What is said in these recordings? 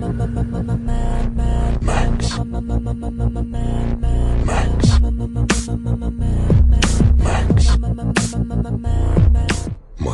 My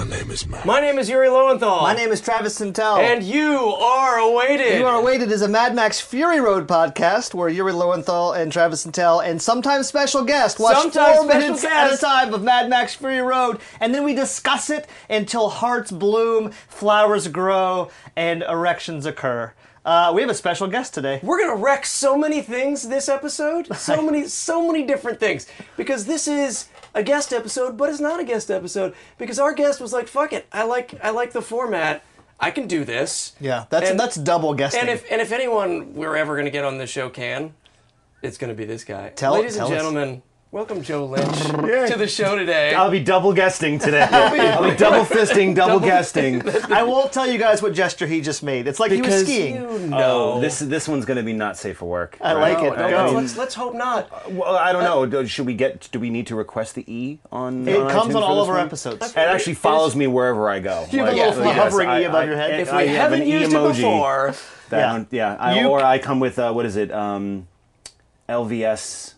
name is Matt. My name is Yuri Lowenthal. My name is Travis Sintel. And you are awaited. You Are Awaited is a Mad Max Fury Road podcast where Yuri Lowenthal and Travis Sintel and sometimes special guest watch Sometimes four special minutes at a guest. time of Mad Max Fury Road, and then we discuss it until hearts bloom, flowers grow, and erections occur. Uh, we have a special guest today. We're gonna wreck so many things this episode. So many, so many different things. Because this is a guest episode, but it's not a guest episode because our guest was like, "Fuck it, I like, I like the format. I can do this." Yeah, that's And- that's double guesting. And if and if anyone we're ever gonna get on this show can, it's gonna be this guy. Tell- Ladies tell and us. Gentlemen, welcome Joe Lynch to the show today. I'll be double guesting today. I'll be double fisting, double guesting. I won't tell you guys what gesture he just made. It's like he was because skiing. you know. Oh, this this one's gonna be not safe for work. I like it. no, Go. let's, let's let's hope not. Well, I don't know. Do- Should we get? Do we need to request the E on? It on comes on all of our one? episodes. It actually follows me wherever I go. You have a little yes, hovering I- E above I- your head. If I we have haven't an E used it before, that Yeah. I don't- yeah. I, You- or I come with uh, what is it? Um, LVS.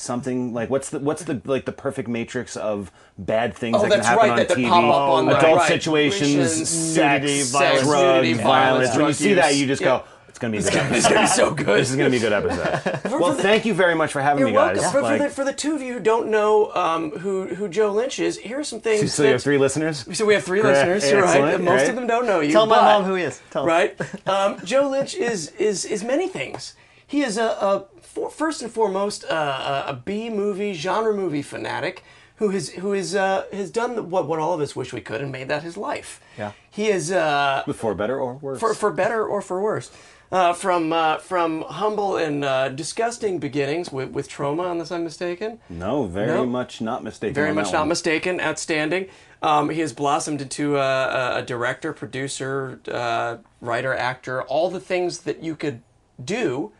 Something like what's the what's the like the perfect matrix of bad things Oh, that can that's happen right, on that- that TV? pop up on the- adult right. situations, Situations, sex, nudity, sex, violence. drugs, Nudity, violence. violence, When you see that, you just Yeah. go, "It's gonna be a good episode." it's gonna be so good. This is gonna be a good episode. well, the- thank you very much for having You're me, guys. welcome. For, for Like- the, for the two of you who don't know um, who who Joe Lynch is, here are some things. so you that- have three listeners. So we have three Great. listeners. You're right. Excellent. Most Great. of them don't know you. Tell my but- mom who he is. Tell her. Right. Um, Joe Lynch is is is many things. He is a, a for, first and foremost uh, a, a B movie genre movie fanatic who has who is uh, has done the, what what all of us wish we could and made that his life. Yeah. He is uh, For better or worse. for for better or for worse. Uh, from uh, from humble and uh, disgusting beginnings with, with trauma, unless I'm mistaken. no, very No. much not mistaken. Very much not one. mistaken. Outstanding. Um, he has blossomed into a, a, a director, producer, uh, writer, actor. All the things that you could do,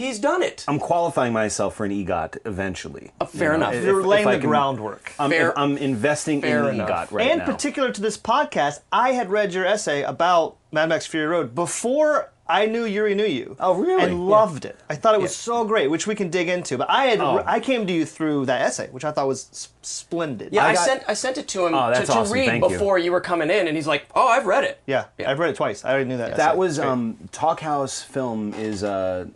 he's done it. I'm qualifying myself for an EGOT eventually. Uh, fair enough. if- You're if laying I the can- groundwork. I'm, Fair- I'm investing fair in the enough. EGOT right and now. particular to this podcast, I had read your essay about Mad Max Fury Road before I knew Yuri knew you. Oh, really? And loved it. I thought it was so great, which we can dig into. But I had Oh. I came to you through that essay, which I thought was s- splendid. yeah, I, got- sent I sent it to him Oh, to, that's to awesome. read Thank before you. were coming in, and he's like, "Oh, I've read it." yeah, Yeah. I've read it twice. I already knew that. essay. That was Great. um, Talkhouse Film is uh,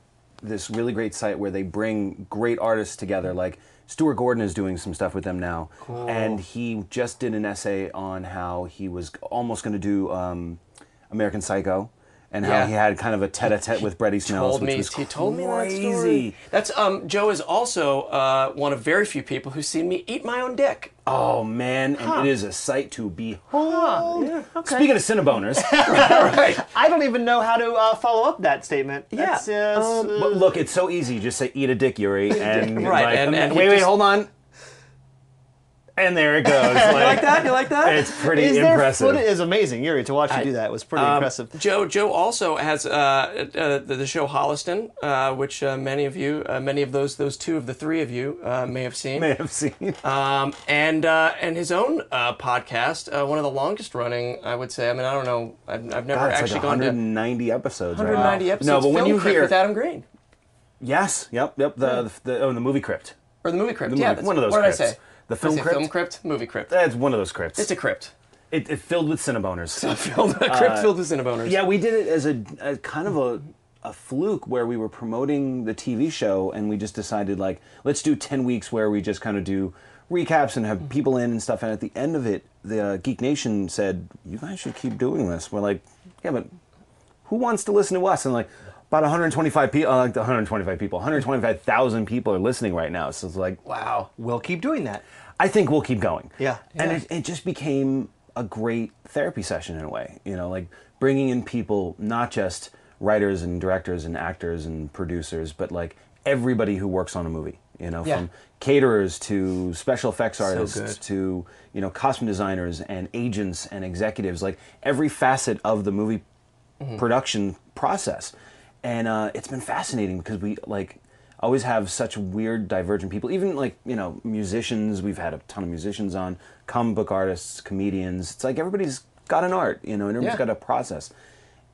this really great site where they bring great artists together. Like Stuart Gordon is doing some stuff with them now, and he just did an essay on how he was almost going to do um, American Psycho. And how Yeah. he had kind of a tete-a-tete with Bret Easton Ellis, told which me was he told me that crazy. story. That's um Joe is also uh, one of very few people who's seen me eat my own dick. Oh man, and it is a sight to behold. Yeah. Speaking of Cinnaboners, right. I don't even know how to uh, follow up that statement. Yeah. Uh, Um, s- but look, it's so easy. Just say "eat a dick, Yuri," and Right, like, and- and he wait, wait, just- hold on, and there it goes. You like that? You like that? It's pretty is impressive. footage? Is amazing, Yuri. To watch you do that was pretty Um, impressive. Joe Joe also has uh, uh, the, the show Holliston, uh, which uh, many of you, uh, many of those those two of the three of you uh, may have seen, May have seen. um, and uh, and his own uh, podcast, uh, one of the longest running, I would say. I mean, I don't know, I've, I've never God, actually like gone to 190 episodes. right? 190 episodes. No, but when you Crypt hear with Adam Green yes, yep, yep, the the, oh, the movie crypt, or the movie Crypt, The yeah, movie- that's, one of those What did I crypts. say? The film crypt? film crypt, movie crypt. that's one of those crypts. It's a crypt. it, it filled with Cinnaboners. Filled, a crypt filled with Cinnaboners. Yeah, we did it as a, a kind of a, a fluke where we were promoting the TV show and we just decided like let's do 10 weeks where we just kind of do recaps and have people in and stuff and at the end of it the uh, Geek Nation said you guys should keep doing this. We're like, yeah, but who wants to listen to us? And like about 125 people, uh, like 125 people, 125,000 people are listening right now. So it's like, Wow. We'll keep doing that. I think we'll keep going. Yeah. And Yeah. It, it just became a great therapy session in a way, you know, like bringing in people, not just writers and directors and actors and producers, but like everybody who works on a movie, you know, Yeah. from caterers to special effects artists good. to, you know, costume designers and agents and executives, like every facet of the movie Mm-hmm. production process. And uh, it's been fascinating because we like always have such weird divergent people even like you know musicians we've had a ton of musicians on comic book artists comedians it's like everybody's got an art you know and everybody's Yeah. got a process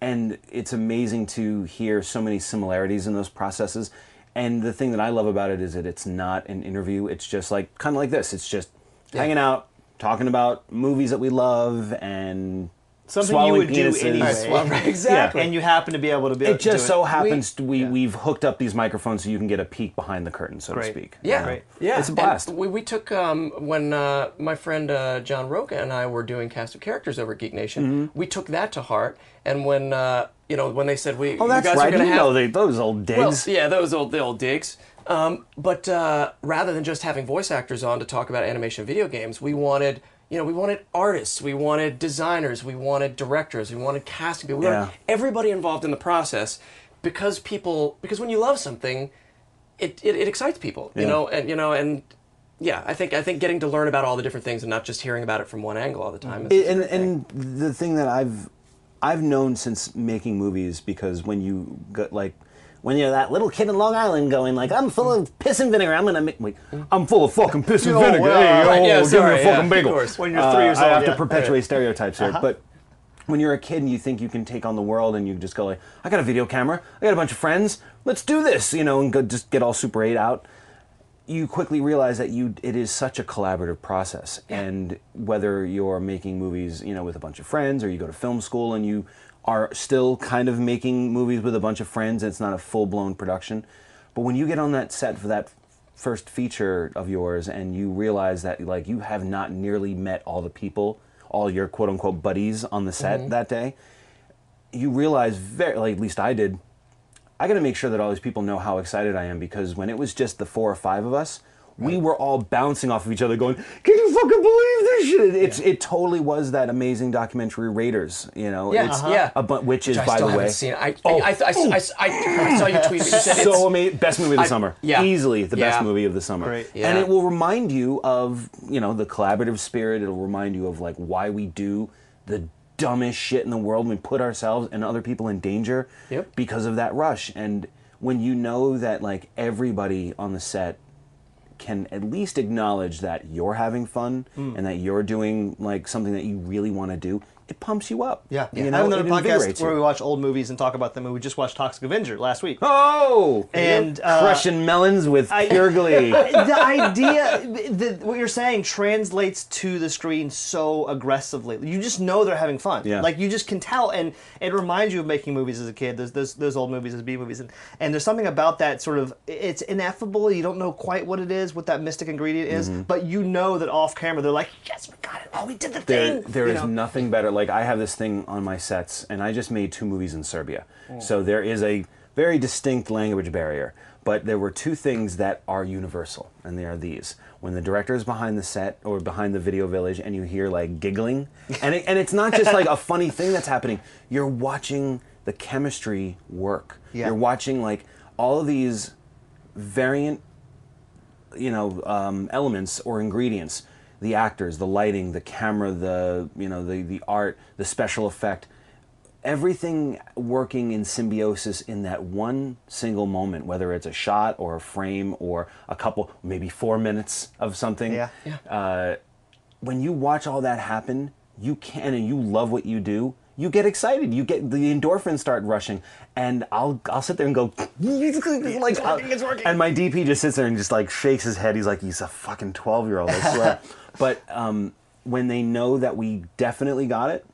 and it's amazing to hear so many similarities in those processes. And the thing that I love about it is that it's not an interview. It's just like kind of like this. It's just hanging out, talking about movies that we love, and Something you swallowing would do penises. anyway. Nice. Right, exactly. And you happen to be able to be. It just do so happens We- we, yeah. we have hooked up these microphones so you can get a peek behind the curtain, so Great. to speak. Yeah, Great. yeah, It's a And blast. we, we took um, when uh, my friend uh, John Roca and I were doing cast of characters over at Geek Nation. Mm-hmm. We took that to heart, and when uh, you know when they said we, Oh, that's you guys right. are going You to have know they, those old digs. Well, yeah, those old the old digs. Um, but uh, rather than just having voice actors on to talk about animation video games, we wanted you know we wanted artists, we wanted designers, we wanted directors, we wanted casting people, we Yeah. wanted everybody involved in the process because people because when you love something, it it, it excites people, you know, and you know and. Yeah, I think I think getting to learn about all the different things and not just hearing about it from one angle all the time. Is, It- and and the thing that I've I've known since making movies because when you got like when you're that little kid in Long Island going like I'm full of piss and vinegar I'm gonna make like I'm full of fucking piss and Oh, vinegar well, hey, right, oh, yeah, give sorry, me a yeah, fucking of bagel course. When you're three uh, years I old, have yeah. to perpetuate stereotypes here uh-huh. but when you're a kid and you think you can take on the world and you just go like I got a video camera I got a bunch of friends let's do this you know and go just get all super 8 out you quickly realize that you it is such a collaborative process and whether you're making movies you know with a bunch of friends or you go to film school and you are still kind of making movies with a bunch of friends it's not a full-blown production. But when you get on that set for that first feature of yours and you realize that like you have not nearly met all the people all your quote-unquote buddies on the set mm-hmm. that day you realize very like at least i did I got to make sure that all these people know how excited I am because when it was just the four or five of us, we were all bouncing off of each other, going, "Can you fucking believe this shit?" It's it totally was that amazing documentary Raiders, you know. Yeah, it's uh-huh. yeah. a bu- which is I by still the haven't way, seen it. I, Oh, I, I, I, I, I, I saw you tweet. it. You said so it's- amazing, best movie of the I- summer, yeah. easily the best Yeah. movie of the summer, Great. and Yeah. it will remind you of you know the collaborative spirit. It'll remind you of like why we do the dumbest shit in the world. We put ourselves and other people in danger Yep. because of that rush. And when you know that like everybody on the set can at least acknowledge that you're having fun Hmm. and that you're doing like something that you really want to do, it pumps you up. Yeah, you I know, have it another podcast where we watch old movies and talk about them. And we just watched Toxic Avenger last week. Oh, And, uh, crushing melons with pure glee. the idea, the, what you're saying, translates to the screen so aggressively. You just know they're having fun. Yeah. Like you just can tell, and it reminds you of making movies as a kid. Those those, those old movies as B movies, and and there's something about that sort of. It's ineffable. You don't know quite what it is, what that mystic ingredient is, Mm-hmm. but you know that off camera they're like, yes, we got it. Oh, we did the there, thing. there You is know? nothing better. Like I have this thing on my sets, and I just made two movies in Serbia, Mm. so there is a very distinct language barrier. But there were two things that are universal, and they are these: when the director is behind the set or behind the video village, and you hear like giggling, and it, and it's not just like a funny thing that's happening. You're watching the chemistry work. Yeah. You're watching like all of these variant you know um, elements or ingredients the actors the lighting the camera the you know the the art the special effect everything working in symbiosis in that one single moment whether it's a shot or a frame or a couple maybe four minutes of something Yeah. Yeah. uh, when you watch all that happen, you can and you love what you do. You get excited. You get the endorphins start rushing, and I'll I'll sit there and go like, uh, working, it's working. and my DP just sits there and just like shakes his head. He's like, he's a fucking twelve year old. I swear. but um, when they know that we definitely got it,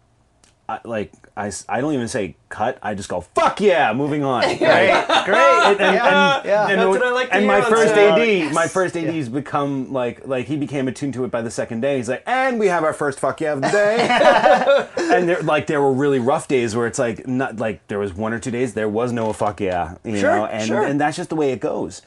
I, like I, s- I don't even say cut. I just go fuck yeah, moving on. Right? Great, great. and, and, yeah, yeah. and That's what I like to and hear my first set. AD, Yes. my first AD's become like like he became attuned to it by the second day. He's like, and we have our first fuck yeah of the day. and there like there were really rough days where it's like not like there was one or two days there was no fuck yeah, you Sure, know, and sure. and that's just the way it goes.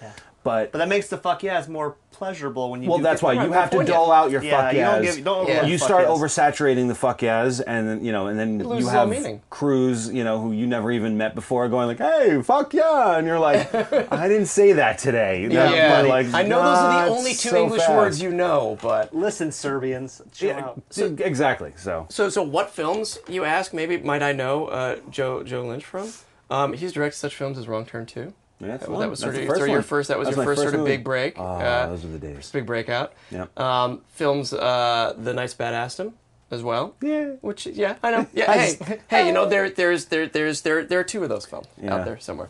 But, But that makes the fuck yeahs more pleasurable when you. well, do that's why you have to poignant. dole out your Yeah, fuck you don't yeahs. give- don't Yeah. overlap you fuck start yeahs. oversaturating the fuck yeahs, and then you know, and then loses you all have meaning. crews, you know, who you never even met before, going like, "Hey, fuck yeah," and you're like, "I didn't say that today." That- Yeah, but, like, I know those are not the only two so English fast. words you know, but Listen, Serbians, chill Yeah, out. so- exactly. So So, so what films you ask? Maybe might I know uh, Joe Joe Lynch from? Um, he's directed such films as Wrong Turn Two. That's that, that was That's sort sort of your one. first. That was That's your first, first sort of big break. Uh, those were the days. big breakout. Yeah. Um, films, uh, The Nice Bad Aston. as well. Yeah. Which yeah, I know. Yeah. I hey, just- hey, you know there there's there there's there there are two of those films Yeah. out there somewhere.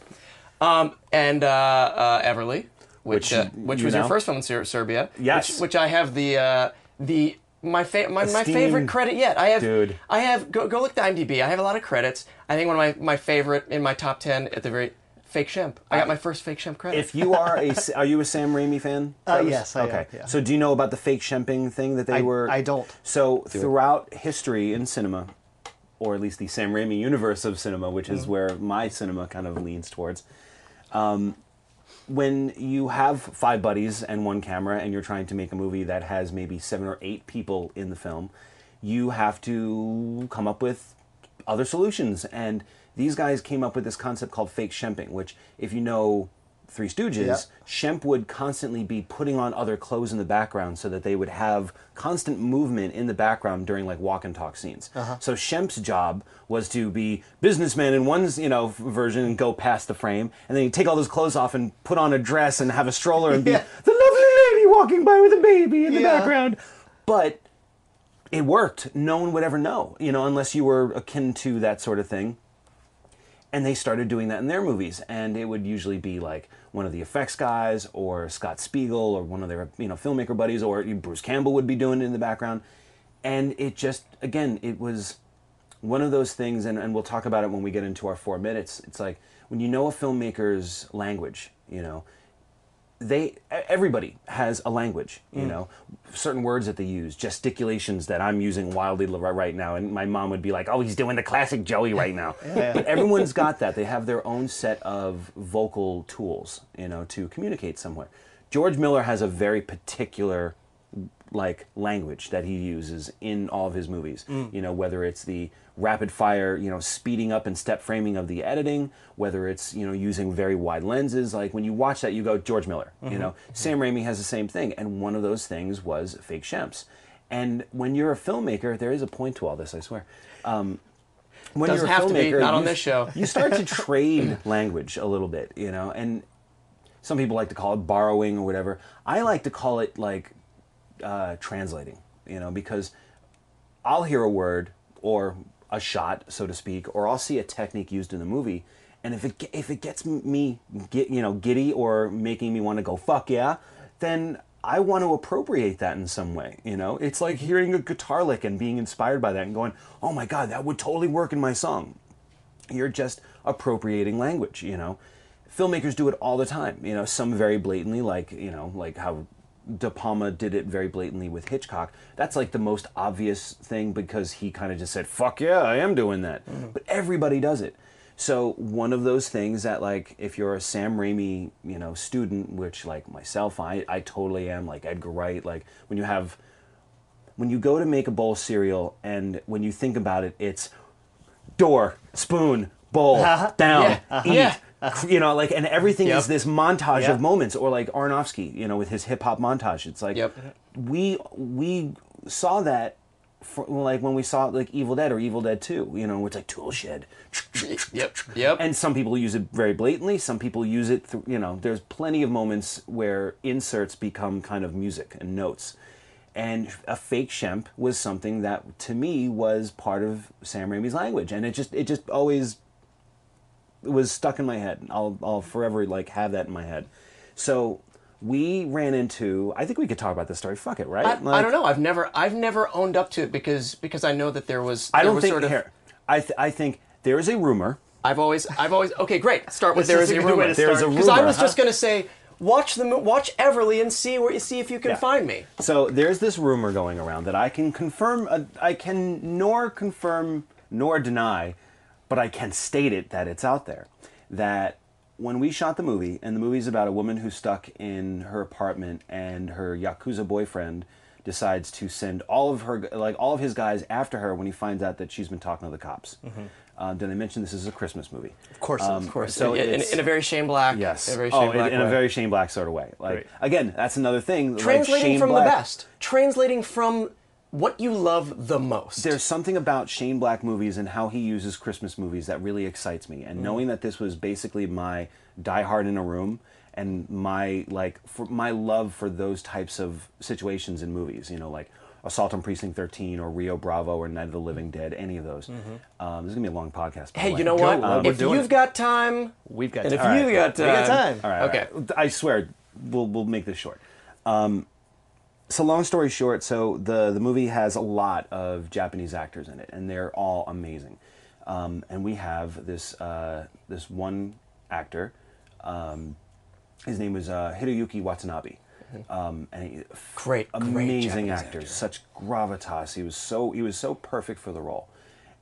Um, and uh, uh, Everly, which Which uh, which you was know? your first film in Ser- Serbia. Yes. Which, which I have the uh, the my fa- my, my favorite credit yet. I have Dude. I have go go look at IMDb. I have a lot of credits. I think one of my, my favorite in my top ten at the very Fake Shemp. I got my first Fake Shemp credit. If you are a, are you a Sam Raimi fan? Uh, Travis? yes, I am, okay. yeah. So do you know about the fake shemping thing that they I- were? I don't. So throughout history in cinema, or at least the Sam Raimi universe of cinema, which Mm-hmm. is where my cinema kind of leans towards. Um, when you have five buddies and one camera, and you're trying to make a movie that has maybe seven or eight people in the film, you have to come up with other solutions. And these guys came up with this concept called fake shemping, which, if you know Three Stooges, Yeah. Shemp would constantly be putting on other clothes in the background so that they would have constant movement in the background during like walk and talk scenes. Uh-huh. So Shemp's job was to be businessman in one you know version and go past the frame, and then he'd take all those clothes off and put on a dress and have a stroller and be the lovely lady walking by with a baby in the Yeah. background. But it worked. No one would ever know, you know, unless you were akin to that sort of thing and they started doing that in their movies. And it would usually be like one of the effects guys or scott spiegel or one of their you know filmmaker buddies or bruce campbell would be doing it in the background. And it just again it was one of those things and, and we'll talk about it when we get into our four minutes. It's like when you know a filmmaker's language you know they everybody has a language you mm. know? Certain words that they use gesticulations that i'm using wildly right now and my mom would be like oh he's doing the classic joey right now. But everyone's got that. They have their own set of vocal tools you know to communicate somewhere. George miller has a very particular like language that he uses in all of his movies. Mm. You know, whether it's the rapid fire, you know, speeding up and step framing of the editing, whether it's, you know, using very wide lenses. Like when you watch that, you go, George Miller. You mm-hmm. know, Sam mm-hmm. Raimi has the same thing. And one of those things was fake shemps. And when you're a filmmaker, there is a point to all this, I swear. Um, when Doesn't you're a have to be, filmmaker, not on you- this show. you start to trade language a little bit, you know, and some people like to call it borrowing or whatever. I like to call it like uh, translating, you know, because I'll hear a word or a shot, so to speak, or I'll see a technique used in the movie, and if it if it gets me get you know giddy or making me want to go fuck yeah, then I want to appropriate that in some way. You know, it's like hearing a guitar lick and being inspired by that and going, oh my god, that would totally work in my song. You're just appropriating language you know? Filmmakers do it all the time you know? Some very blatantly like you know like how De Palma did it very blatantly with Hitchcock. That's like the most obvious thing because he kind of just said, "Fuck yeah, I am doing that." Mm-hmm. But everybody does it. So one of those things that like if you're a Sam Raimi, you know, student, which like myself, I I totally am, like Edgar Wright, like when you have when you go to make a bowl of cereal and when you think about it, it's door, spoon, bowl, down, Yeah. eat. Yeah. You know, like, and everything Yep. is this montage Yeah. of moments, or like Aronofsky, you know, with his hip hop montage. It's like Yep. we we saw that, for, like when we saw like Evil Dead or Evil Dead Two. You know, it's like tool shed. Yep. Yep. And some people use it very blatantly. Some people use it. Through, you know, there's plenty of moments where inserts become kind of music and notes. And a fake shemp was something that to me was part of Sam Raimi's language, and it just it just always was stuck in my head. I'll I'll forever like have that in my head. So we ran into. I think we could talk about this story. Fuck it, right? I, I don't know. I've never I've never owned up to it because because I know that there was I don't was think sort of here. I th- I think there is a rumor. I've always I've always okay great start with there is is a a good way rumor to There's a start. because I was huh? just gonna say watch the mo- watch Everly and see where you see if you can Yeah. find me. So there's this rumor going around that I can confirm. Uh, I can nor confirm nor deny, but I can state it that it's out there. That when we shot the movie, and the movie's about a woman who's stuck in her apartment, and her yakuza boyfriend decides to send all of her like all of his guys after her when he finds out that she's been talking to the cops. Uh, did I mention this is a Christmas movie? Of course, Um, of course. So in, in, in a very Shane Black. Yes. In a very oh, Shane in, Black in a very Shane Black sort of way. Like Right. again, that's another thing. like translating Shane from Black, the best. Translating from what you love the most. There's something about Shane Black movies and how he uses Christmas movies that really excites me. And knowing that this was basically my Die Hard in a Room and my like for my love for those types of situations in movies, you know, like Assault on Precinct 13 or Rio Bravo or Night of the Living Dead, any of those. Um, this is gonna be a long podcast. Hey, you know what? Uh, we're if you've it. got time, We've got and if you've got time, We time, got time. All right, Okay. right. I swear, we'll we'll make this short. Um, so long story short, so the the movie has a lot of Japanese actors in it, and they're all amazing. Um, and we have this uh, this one actor. Um, his name is uh, Hiroyuki Watanabe. Um, and he, Great, great amazing Japanese actor, actor. such gravitas. He was so he was so perfect for the role.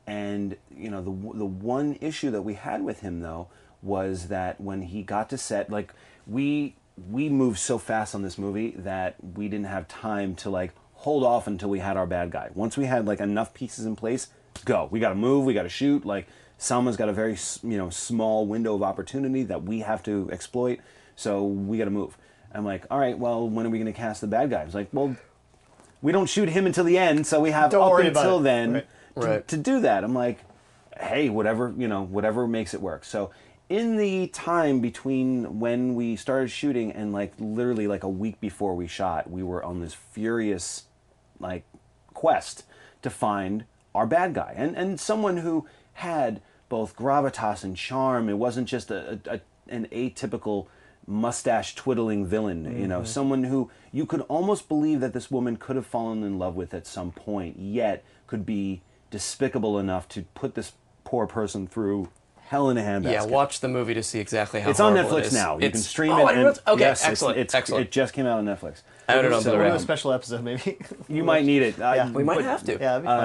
And you know the the one issue that we had with him though was that when he got to set, like we we moved so fast on this movie that we didn't have time to like hold off until we had our bad guy. Once we had like enough pieces in place, go. We got to move. We got to shoot. Like Salma's got a very you know small window of opportunity that we have to exploit. So we got to move. I'm like, all right, well, when are we going to cast the bad guy? It's like, well, we don't shoot him until the end, so we have Don't up until then Right. To, Right. to do that. I'm like, hey, whatever, you know, whatever makes it work. So in the time between when we started shooting and like literally like a week before we shot, we were on this furious like quest to find our bad guy and and someone who had both gravitas and charm. It wasn't just a, a, a an atypical mustache twiddling villain. You know, mm-hmm. someone who you could almost believe that this woman could have fallen in love with at some point, yet could be despicable enough to put this poor person through hell in a handbasket. Yeah, watch the movie to see exactly how It's on horrible it Netflix is. now. You It's- can stream oh, it. I and- okay, yes, excellent, It's, excellent. It just came out on Netflix. I own it on So- We'll do a special episode, maybe. You might need it. Uh, Yeah. We might but, have to. yeah, that'd be fun.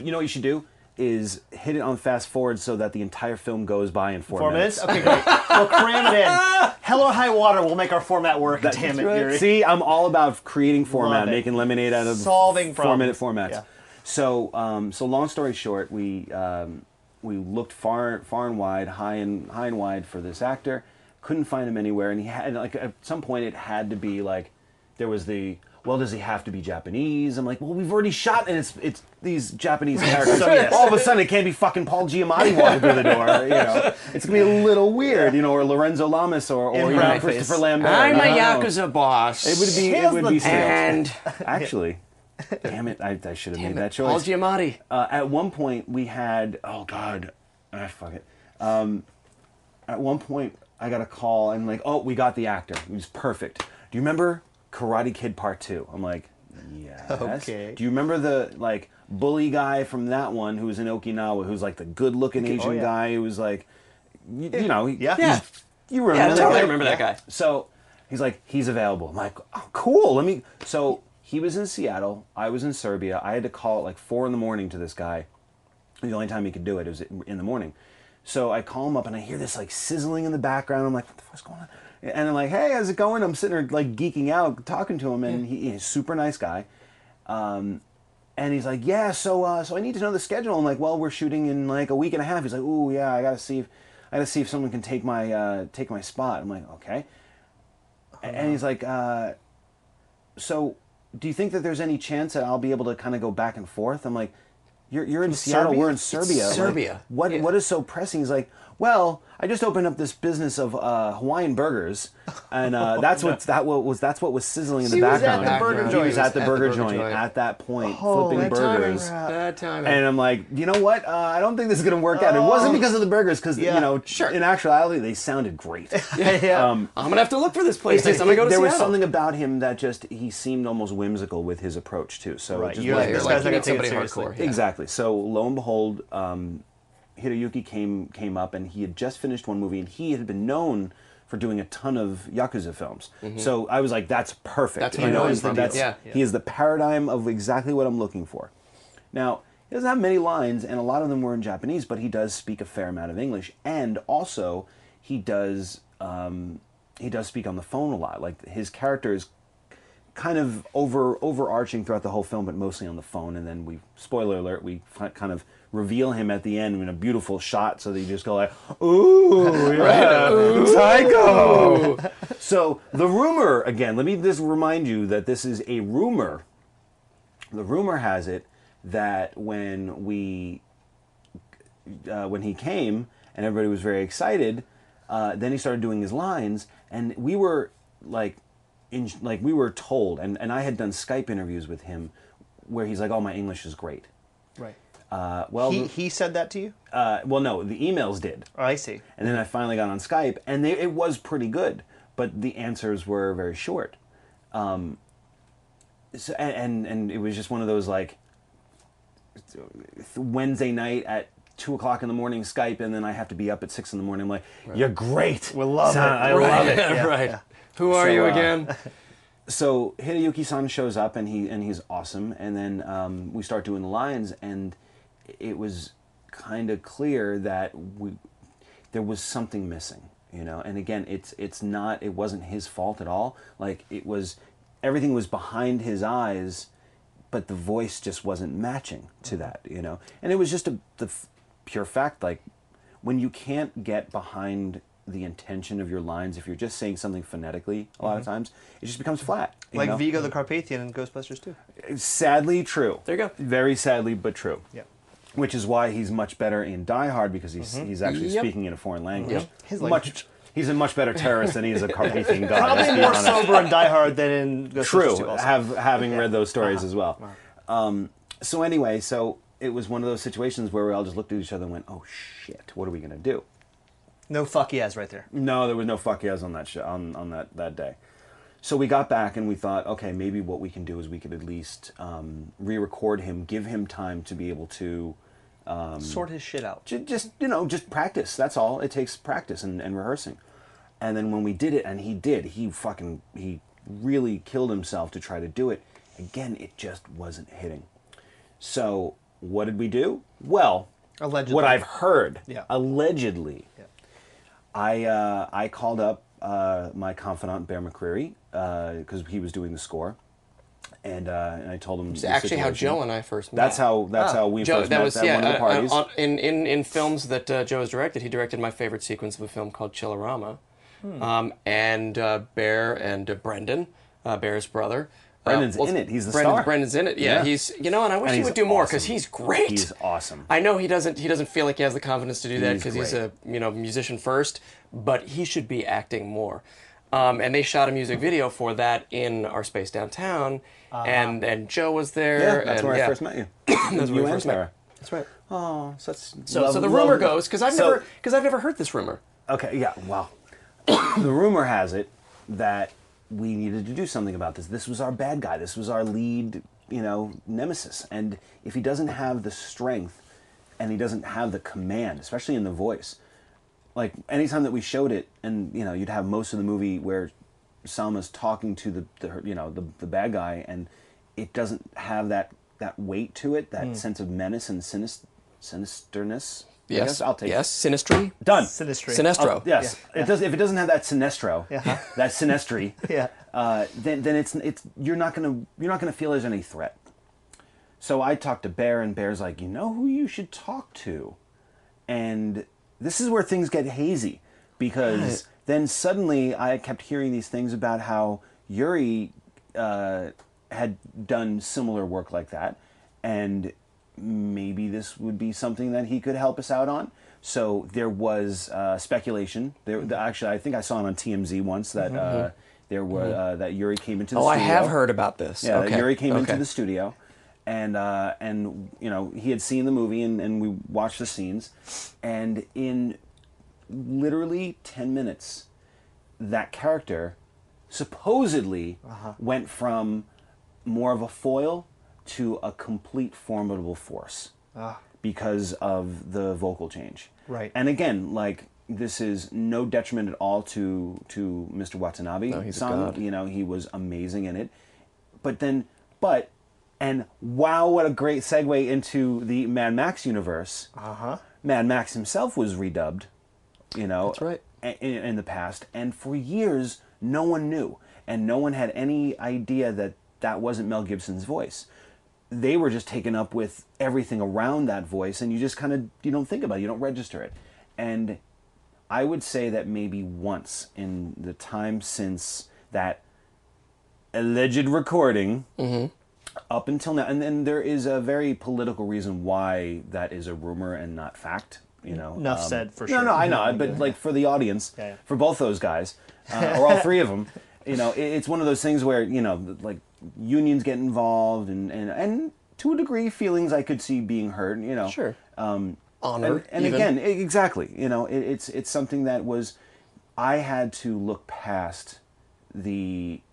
Uh, you know what you should do is hit it on fast forward so that the entire film goes by in four, Four minutes? Okay, great. we'll cram it in. Hell or high water, we'll make our format work. That- Damn it, right. Yuri. See, I'm all about creating format, making lemonade out of Solving four minute formats. Yeah. So, um, so long story short, we um, we looked far far and wide, high and high and wide for this actor. Couldn't find him anywhere, and he had like at some point it had to be like there was the well, does he have to be Japanese? I'm like, well, we've already shot, and it's it's these Japanese characters. So, yes. All of a sudden, it can't be fucking Paul Giamatti walking through the door. You know, it's gonna be a little weird, you know, or Lorenzo Lamas, or, or you know. Christopher Lambert. I'm a I don't know. yakuza boss. It would be. It would be and Actually, damn it! I, I should have made that choice. Paul choice. Giamatti. Uh, at one point, we had. Oh God, ah, fuck it. Um, at one point, I got a call and like, oh, we got the actor. He was perfect. Do you remember Karate Kid Part Two? I'm like, yes. Okay. Do you remember the like bully guy from that one who was in Okinawa, who's like the good-looking Asian Oh, yeah. guy who was like, you, you know, he- Yeah. Yeah. you Yeah, remember that totally guy? remember that guy. So he's like, he's available. I'm like, oh, cool. Let me. So he was in Seattle. I was in Serbia. I had to call at like four in the morning to this guy. The only time he could do it was in the morning. So I call him up and I hear this like sizzling in the background. I'm like, what the fuck's going on? And I'm like, hey, how's it going? I'm sitting there like geeking out, talking to him, and he, he's a super nice guy. Um, and he's like, yeah, so uh, so I need to know the schedule. I'm like, well, we're shooting in like a week and a half. He's like, ooh, yeah, I gotta see if I gotta see if someone can take my uh, take my spot. I'm like, okay. And he's like, uh, so do you think that there's any chance that I'll be able to kind of go back and forth? I'm like, you're, you're in Seattle, Serbia? we're in It's Serbia. Like, Serbia. what Yeah. what is so pressing? He's like, well, I just opened up this business of uh, Hawaiian burgers, and uh, that's what that what was that's what was sizzling in So the he was at background. the burger He joint. was at the At the burger burger joint joint. at that point, Oh, flipping bad burgers. Rob. Bad timing. And I'm like, you know what? Uh, I don't think this is going to work out. It wasn't because of the burgers, because Yeah. you know, Sure. in actuality, they sounded great. yeah. Um, I'm gonna have to look for this place next time I go to there was something about him that just he seemed almost whimsical with his approach too. So Right, just you're wasn't like, this like, guy's you not need gonna take it somebody seriously. hardcore. Yeah. Exactly. So lo and behold, um, Hiroyuki came came up, and he had just finished one movie, and he had been known for doing a ton of yakuza films. So I was like, "That's perfect." That's what You I know is the- that's- Yeah. He is the paradigm of exactly what I'm looking for. Now he doesn't have many lines, and a lot of them were in Japanese, but he does speak a fair amount of English, and also he does um, he does speak on the phone a lot. Like his character is kind of over overarching throughout the whole film, but mostly on the phone. And then we, spoiler alert, we kind of reveal him at the end in a beautiful shot, so that you just go like, "Ooh, yeah, psycho." so the rumor again. Let me just remind you that this is a rumor. The rumor has it that when we uh, when he came and everybody was very excited, uh, then he started doing his lines, and we were like, in, like we were told, and, and I had done Skype interviews with him where he's like, "Oh, my English is great." Right. Uh, well, He he said that to you? uh, well, no, the emails did, Oh, I see. and then I finally got on Skype, and they, it was pretty good, but the answers were very short. Um, so, and, and and it was just one of those like Wednesday night at two o'clock in the morning Skype, and then I have to be up at six in the morning. I'm like, "You're great, We love Son, it. I Right. love it." Yeah, right. yeah. Who are So, you uh, again? so Hideyuki-san shows up and he and he's awesome, and then um, we start doing the lines, and it was kind of clear that we there was something missing, you know. And again, it's it's not it wasn't his fault at all. Like it was everything was behind his eyes, but the voice just wasn't matching to mm-hmm. that, you know. And it was just a the f- pure fact like when you can't get behind the intention of your lines if you're just saying something phonetically a lot of mm-hmm. times it just becomes flat Like know? Vigo the Carpathian in Ghostbusters too. sadly true There you go. very sadly but true Yeah. Which is why he's much better in Die Hard because he's he's actually Yep. speaking in a foreign language. Yep. His much language. he's a much better terrorist than he is a Carpathian god. let's Probably more honest. sober in Die Hard than in Ghostbusters True, have having read those stories as well. Um, so anyway, so it was one of those situations where we all just looked at each other and went, "Oh shit, what are we gonna do?" No fuck yes right there. No, there was no fuck yes on that show on, on that, that day. So we got back and we thought, okay, maybe what we can do is we could at least um, re-record him, give him time to be able to Sort his shit out. ju- just you know just practice. That's all. It takes practice and, and rehearsing. And then when we did it, and he did, he fucking he really killed himself to try to do it. Again, it just wasn't hitting. So what did we do? Well, Allegedly. what I've heard, Yeah. allegedly, Yeah. I uh, I called up uh, my confidant Bear McCreary because he was doing the score, and uh, and I told him It's actually how. Joe and I first met. That's how that's Oh. how we Joe, first that met was at yeah. one of the uh, uh, parties. in, in in films that uh, Joe has directed, he directed my favorite sequence of a film called Chillerama, Hmm. um, and uh, Bear and uh, Brendan, uh, Bear's brother. uh, Brendan's in it. He's the Brendan, star. Brendan's in it. Yeah, Yeah. he's you know, and I wish And he would do more because he's great. He's awesome. I know he doesn't he doesn't feel like he has the confidence to do that because he's a you know musician first, but he should be acting more. Um, and they shot a music video for that in our space downtown, and and Joe was there. yeah, that's and, where yeah. I first met you. That's where you we and first met. That's right. Oh, such So, so the rumor goes because I've So- never because I've never heard this rumor. Okay, yeah, well, the rumor has it that we needed to do something about this. This was our bad guy. This was our lead, you know, nemesis. And if he doesn't have the strength and he doesn't have the command, especially in the voice, like anytime that we showed it, and you know, you'd have most of the movie where Salma's talking to the, the you know, the the bad guy, and it doesn't have that that weight to it, that sense of menace and sinis- sinisterness. Yes, I'll take yes, Sinistry, Done. Sinistry. Sinestro. Oh, yes, it does. If it doesn't have that sinestro, Yeah. that sinestry, Yeah. uh, then then it's it's you're not gonna you're not gonna feel there's any threat. So I talked to Bear, and Bear's like, you know who you should talk to, and this is where things get hazy because then suddenly I kept hearing these things about how Yuri uh, had done similar work like that, and maybe this would be something that he could help us out on. So there was uh, speculation. There, the- actually, I think I saw it on TMZ once that uh, there were uh, that Yuri came into the Oh, I have heard about this. Yeah, okay. Yuri came into the studio, and uh, and you know he had seen the movie, and, and we watched the scenes, and in literally ten minutes, that character supposedly Uh-huh. went from more of a foil to a complete formidable force because of the vocal change. Right. And again, like this is no detriment at all to to Mr. Watanabe. No, he's a god. You know, he was amazing in it. But then, but and wow, what a great segue into the Mad Max universe. Uh huh. Mad Max himself was redubbed, you know, That's right. in, in the past, and for years no one knew, and no one had any idea that that wasn't Mel Gibson's voice. They were just taken up with everything around that voice, and you just kind of you don't think about it, you don't register it, and I would say that maybe once in the time since that alleged recording up until now and then there is a very political reason why that is a rumor and not fact you know Um, Enough said, for sure. no no, i know but like for the audience Yeah, yeah. for both those guys uh, or all three of them you know it, it's one of those things where you know like unions get involved and and, and to a degree, feelings I could see being hurt. You know, Sure. Um, Honor. and, and again, exactly. You know, it, it's it's something that was I had to look past the um,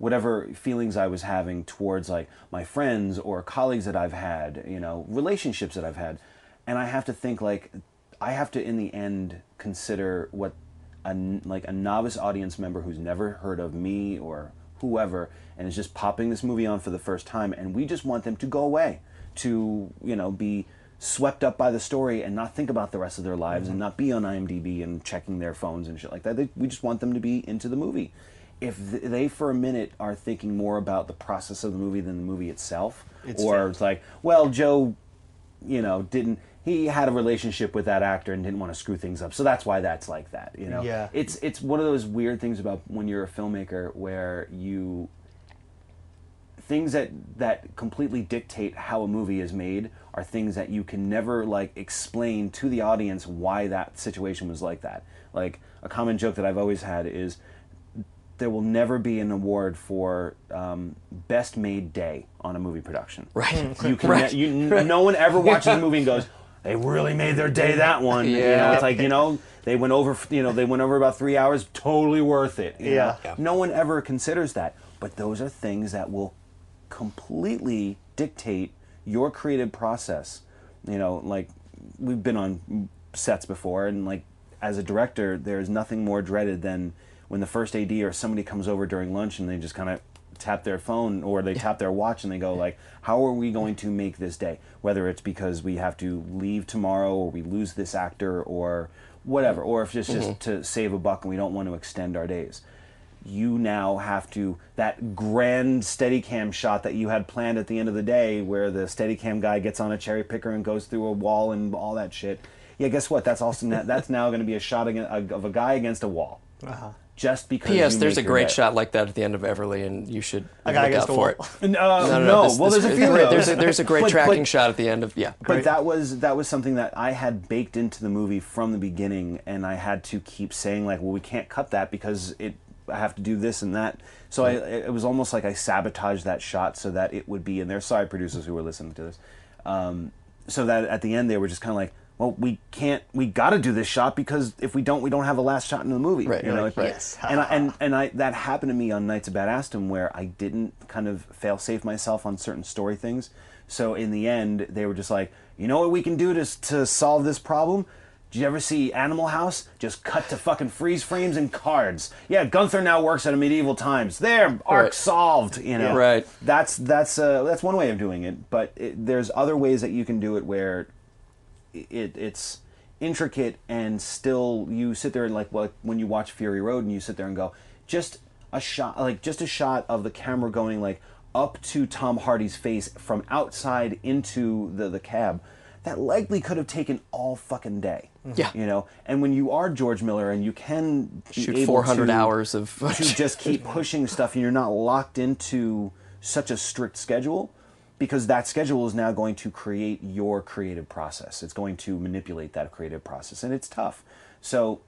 whatever feelings I was having towards like my friends or colleagues that I've had, you know, relationships that I've had, and I have to think like I have to in the end consider what a like a novice audience member who's never heard of me or whoever and is just popping this movie on for the first time and we just want them to go away to you know be swept up by the story and not think about the rest of their lives mm-hmm. and not be on IMDb and checking their phones and shit like that. They, we just want them to be into the movie. If they for a minute are thinking more about the process of the movie than the movie itself, It's or failed. it's like, well, Joe, you know, didn't he had a relationship with that actor and didn't want to screw things up, so that's why that's like that. You know, Yeah. it's it's one of those weird things about when you're a filmmaker where you things that that completely dictate how a movie is made are things that you can never like explain to the audience why that situation was like that. Like a common joke that I've always had is there will never be an award for um, best made day on a movie production. Right. You can Right. you, no one ever watches a movie and goes, they really made their day that one. You know, Yeah. it's like you know they went over you know they went over about three hours, totally worth it. you Yeah. know? Yeah. No one ever considers that, but those are things that will completely dictate your creative process. You know, like we've been on sets before, and like as a director, there's nothing more dreaded than when the first AD or somebody comes over during lunch and they just kind of tap their phone or they tap their watch and they go like, "How are we going to make this day?" Whether it's because we have to leave tomorrow or we lose this actor or whatever, or if it's just to save a buck and we don't want to extend our days. You now have to that grand steadicam shot that you had planned at the end of the day where the steadicam guy gets on a cherry picker and goes through a wall and all that shit. Yeah guess what? That's also that's now going to be a shot of a guy against a wall. Uh-huh. Just because P.S. you There's a make your great day. shot like that at the end of Everly, and you should A guy look out a for wall. it. Uh, no, no, this- well, this- there's a few. great- There's a, there's a great But- tracking but- shot at the end of yeah. But that was that was something that I had baked into the movie from the beginning, and I had to keep saying like, "Well, we can't cut that because it. I have to do this and that." So I, it was almost like I sabotaged that shot so that it would be in there. Sorry, producers who were listening to this. Um, so that at the end they were just kind of like, "Well, we can't. We got to do this shot because if we don't, we don't have a last shot in the movie." Right, You know, right, if- right. Yes. and I, and and I that happened to me on Knights of Badassdom where I didn't kind of fail safe myself on certain story things. So in the end, they were just like, you know what we can do to to solve this problem. Did you ever see Animal House? Just cut to fucking freeze frames and cards. Yeah, Gunther now works at a medieval times. There, arc Right. solved. You know, Right. That's that's uh, that's one way of doing it. But it, there's other ways that you can do it where it it's intricate and still you sit there and like well, when you watch Fury Road and you sit there and go just a shot like just a shot of the camera going like up to Tom Hardy's face from outside into the the cab that likely could have taken all fucking day. Yeah. You know, and when you are George Miller and you can Shoot 400 to- hours of to just keep pushing stuff and you're not locked into such a strict schedule because that schedule is now going to create your creative process. It's going to manipulate that creative process and it's tough. So,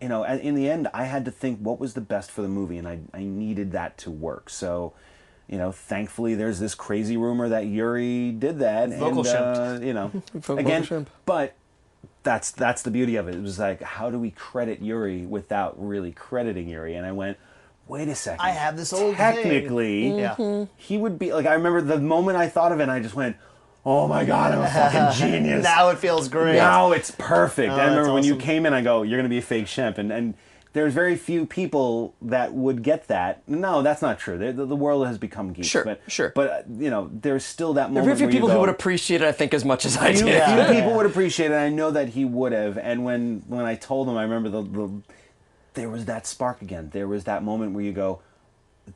you know, in the end I had to think what was the best for the movie and I I needed that to work. So, you know, thankfully there's this crazy rumor that Yuri did that Vocal and uh, you know, again, shemp. but that's that's the beauty of it. It was like, how do we credit Yuri without really crediting Yuri? And I went, wait a second. I have this old thing." Technically, Yeah. he would be like. I remember the moment I thought of it, and I just went, oh my god, I'm a fucking genius. Now it feels great. Now it's perfect. Oh, I that's remember when you came in, I go, you're gonna be a fake shemp, and and. There's very few people that would get that. No, that's not true. The, the, the world has become geeks. Sure, but, sure. But uh, you know, there's still that moment. Very few where you people who would appreciate it, I think, as much as I few, did. Yeah. few people would appreciate it. I know that he would have. And when when I told him, I remember the, the there was that spark again. There was that moment where you go,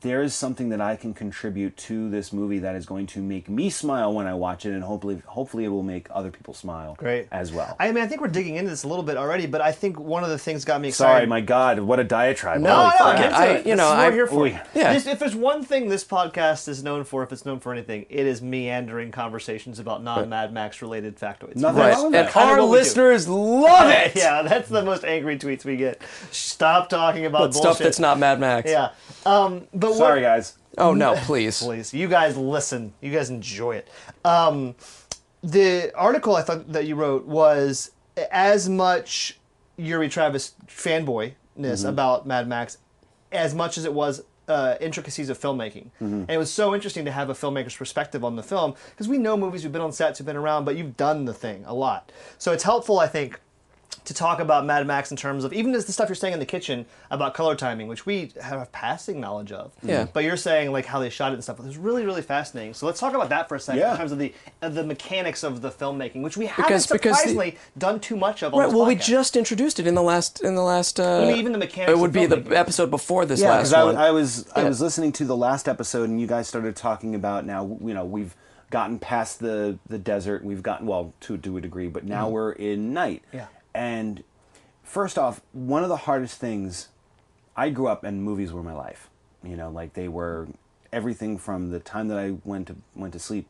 there is something that I can contribute to this movie that is going to make me smile when I watch it, and hopefully hopefully it will make other people smile. Great. as well. I mean, I think we're digging into this a little bit already, but I think one of the things got me excited. Sorry, my God, what a diatribe! No, Holy no, crap. get Into I- it. you This know, I- we're here for. Oy. Yeah. This- if there's one thing this podcast is known for, if it's known for anything, it is meandering conversations about non-Mad Max related factoids. Nothing Right. wrong with And that. Kind our what we do. listeners love it. yeah, that's the most angry tweets we get. Stop talking about But bullshit. stuff that's not Mad Max. Yeah. Um, But what- Sorry, guys. Oh no, please. Please, you guys listen. You guys enjoy it. Um, the article I thought that you wrote was as much Yuri Travis fanboyness Mm-hmm. about Mad Max, as much as it was uh, intricacies of filmmaking. Mm-hmm. And it was so interesting to have a filmmaker's perspective on the film because we know movies, we've been on sets, we've been around, but you've done the thing a lot. So it's helpful, I think. To talk about Mad Max in terms of even as the stuff you're saying in the kitchen about color timing, which we have passing knowledge of. Yeah. But you're saying like how they shot it and stuff. It was really, really fascinating. So let's talk about that for a second Yeah. in terms of the of the mechanics of the filmmaking, which we haven't Because- because the- surprisingly done too much of. On Right. this Well, we just introduced it in the last in the last. Uh, mean, even the mechanics It would of be the episode before this Yeah, last because I, one. I was I was listening to the last episode, and you guys started talking about now. You know, we've gotten past the the desert. We've gotten well to to a degree, but now we're in night. Yeah. And first off, one of the hardest things. I grew up and movies were my life. You know, like they were everything from the time that I went to went to sleep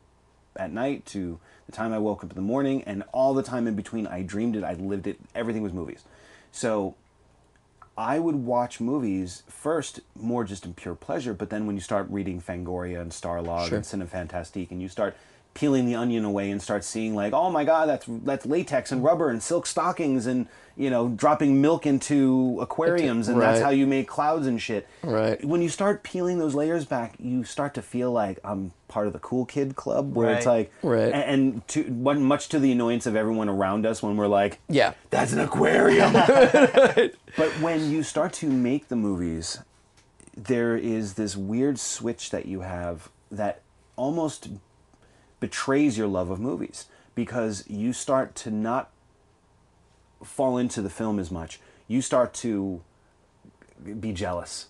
at night to the time I woke up in the morning, and all the time in between. I dreamed it. I lived it. Everything was movies. So I would watch movies first more just in pure pleasure, but then when you start reading Fangoria and Starlog Sure. and Cinefantastique and you start peeling the onion away and start seeing like, oh my god, that's that's latex and rubber and silk stockings and you know dropping milk into aquariums and that's how you make clouds and shit. Right. When you start peeling those layers back, you start to feel like I'm part of the cool kid club, where it's like, Right. and to one much to the annoyance of everyone around us when we're like, yeah. that's an aquarium. but when you start to make the movies, there is this weird switch that you have that almost betrays your love of movies because you start to not fall into the film as much. You start to be jealous.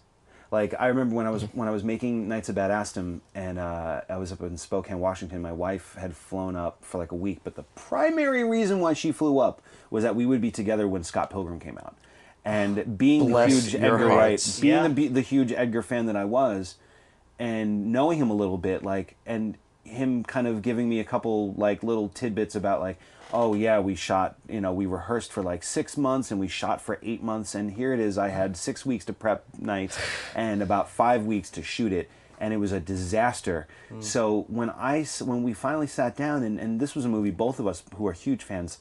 Like I remember when I was when I was making Knights of Badassdom and uh, I was up in Spokane, Washington. My wife had flown up for like a week, but the primary reason why she flew up was that we would be together when Scott Pilgrim came out. And being Bless the huge Edgar Wright, being Yeah. the the huge Edgar fan that I was, and knowing him a little bit, like, and him kind of giving me a couple like little tidbits about like, oh yeah, we shot, you know, we rehearsed for like six months and we shot for eight months, and here it is. I had six weeks to prep Knights and about five weeks to shoot it, and it was a disaster. So when I when we finally sat down, and, and this was a movie, both of us who are huge fans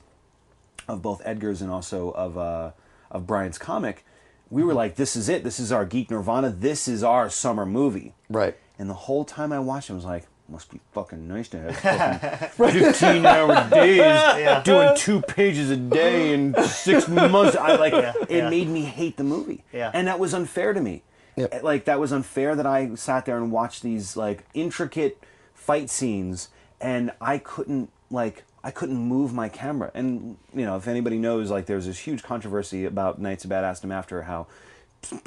of both Edgar's and also of uh, of Brian's comic, we were like, "This is it. This is our geek nirvana. This is our summer movie." Right. And the whole time I watched it, I was like, "Must be fucking nice to have fucking fifteen-hour days doing two pages a day in six months." I like it. yeah. Made me hate the movie, Yeah. and that was unfair to me. Yep. Uh, like that was unfair that I sat there and watched these like intricate fight scenes, and I couldn't like I couldn't move my camera. And you know, if anybody knows, like there's this huge controversy about Knights of Badassdom after how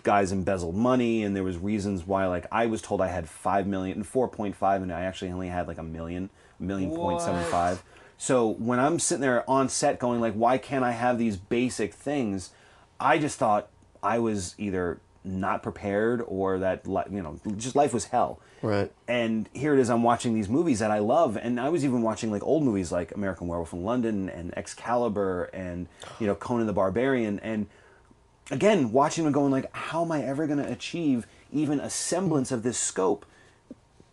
guys embezzled money and there was reasons why like I was told I had 5 million 4.5 and I actually only had like a million a million point seven five. So when I'm sitting there on set going like why can't I have these basic things I just thought I was either not prepared or that you know just life was hell Right. and here it is i'm watching these movies that i love and i was even watching like old movies like american werewolf in london and excalibur and you know conan the barbarian and again watching them going like how am i ever going to achieve even a semblance of this scope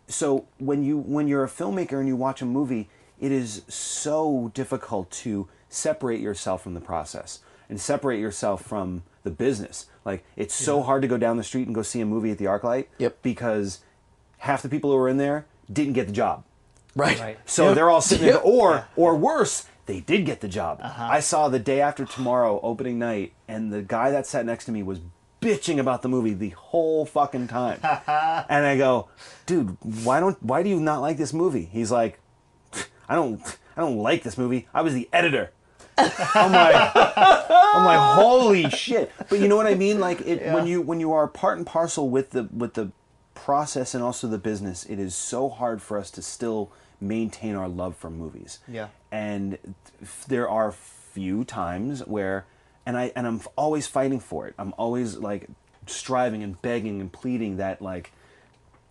so when you when you're a filmmaker and you watch a movie it is so difficult to separate yourself from the process and separate yourself from the business like it's so hard to go down the street and go see a movie at the arclight Yep. because half the people who were in there didn't get the job Right. Right. so Yep. they're all sitting there, Yep. or or worse, they did get the job. Uh-huh. I saw the day after tomorrow opening night, and the guy that sat next to me was bitching about the movie the whole fucking time. and I go, dude, why don't why do you not like this movie? He's like, I don't I don't like this movie. I was the editor. I'm like, I'm like, holy shit! But you know what I mean? Like, it when you when you are part and parcel with the with the process and also the business, it is so hard for us to still maintain our love for movies. Yeah. And there are few times where, and I and I'm always fighting for it. I'm always like striving and begging and pleading that like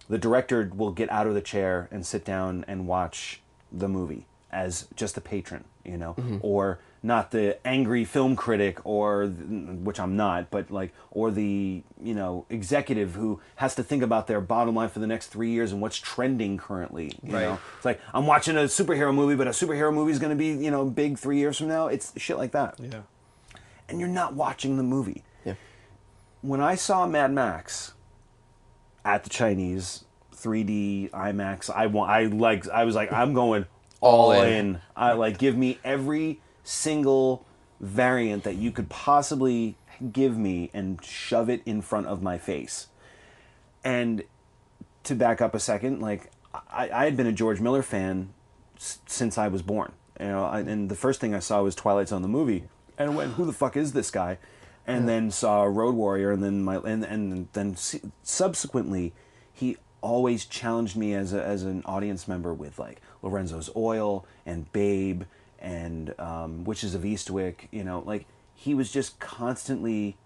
the director will get out of the chair and sit down and watch the movie as just a patron, you know, mm-hmm. or not the angry film critic or which I'm not, but like or the you know executive who has to think about their bottom line for the next three years and what's trending currently. You Right. know, it's like I'm watching a superhero movie, but a superhero movie is going to be you know big three years from now. It's shit like that, Yeah. and you're not watching the movie. Yeah. When I saw Mad Max at the Chinese 3D IMAX, I want I like I was like I'm going all, All in. in. I like give me every single variant that you could possibly give me and shove it in front of my face. And to back up a second, like I, I had been a George Miller fan s- since I was born. You know, I, and the first thing I saw was Twilight Zone the movie, and I went, "Who the fuck is this guy?" And then saw Road Warrior, and then my and and then se- subsequently, he always challenged me as a, as an audience member with like Lorenzo's Oil and Babe and um, Witches of Eastwick. You know, like he was just constantly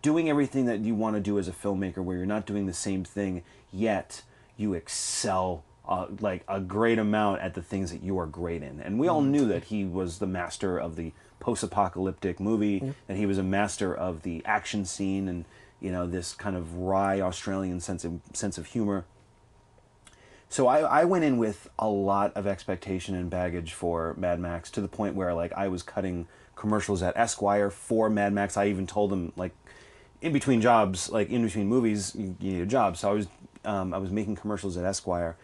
doing everything that you want to do as a filmmaker where you're not doing the same thing yet you excel uh, like a great amount at the things that you are great in and we all knew that he was the master of the post-apocalyptic movie that he was a master of the action scene and you know this kind of wry australian sense of sense of humor so I, I went in with a lot of expectation and baggage for Mad Max to the point where like I was cutting commercials at Esquire for Mad Max. I even told them like in between jobs, like in between movies, you, you need a job. So I was um, I was making commercials at Esquire,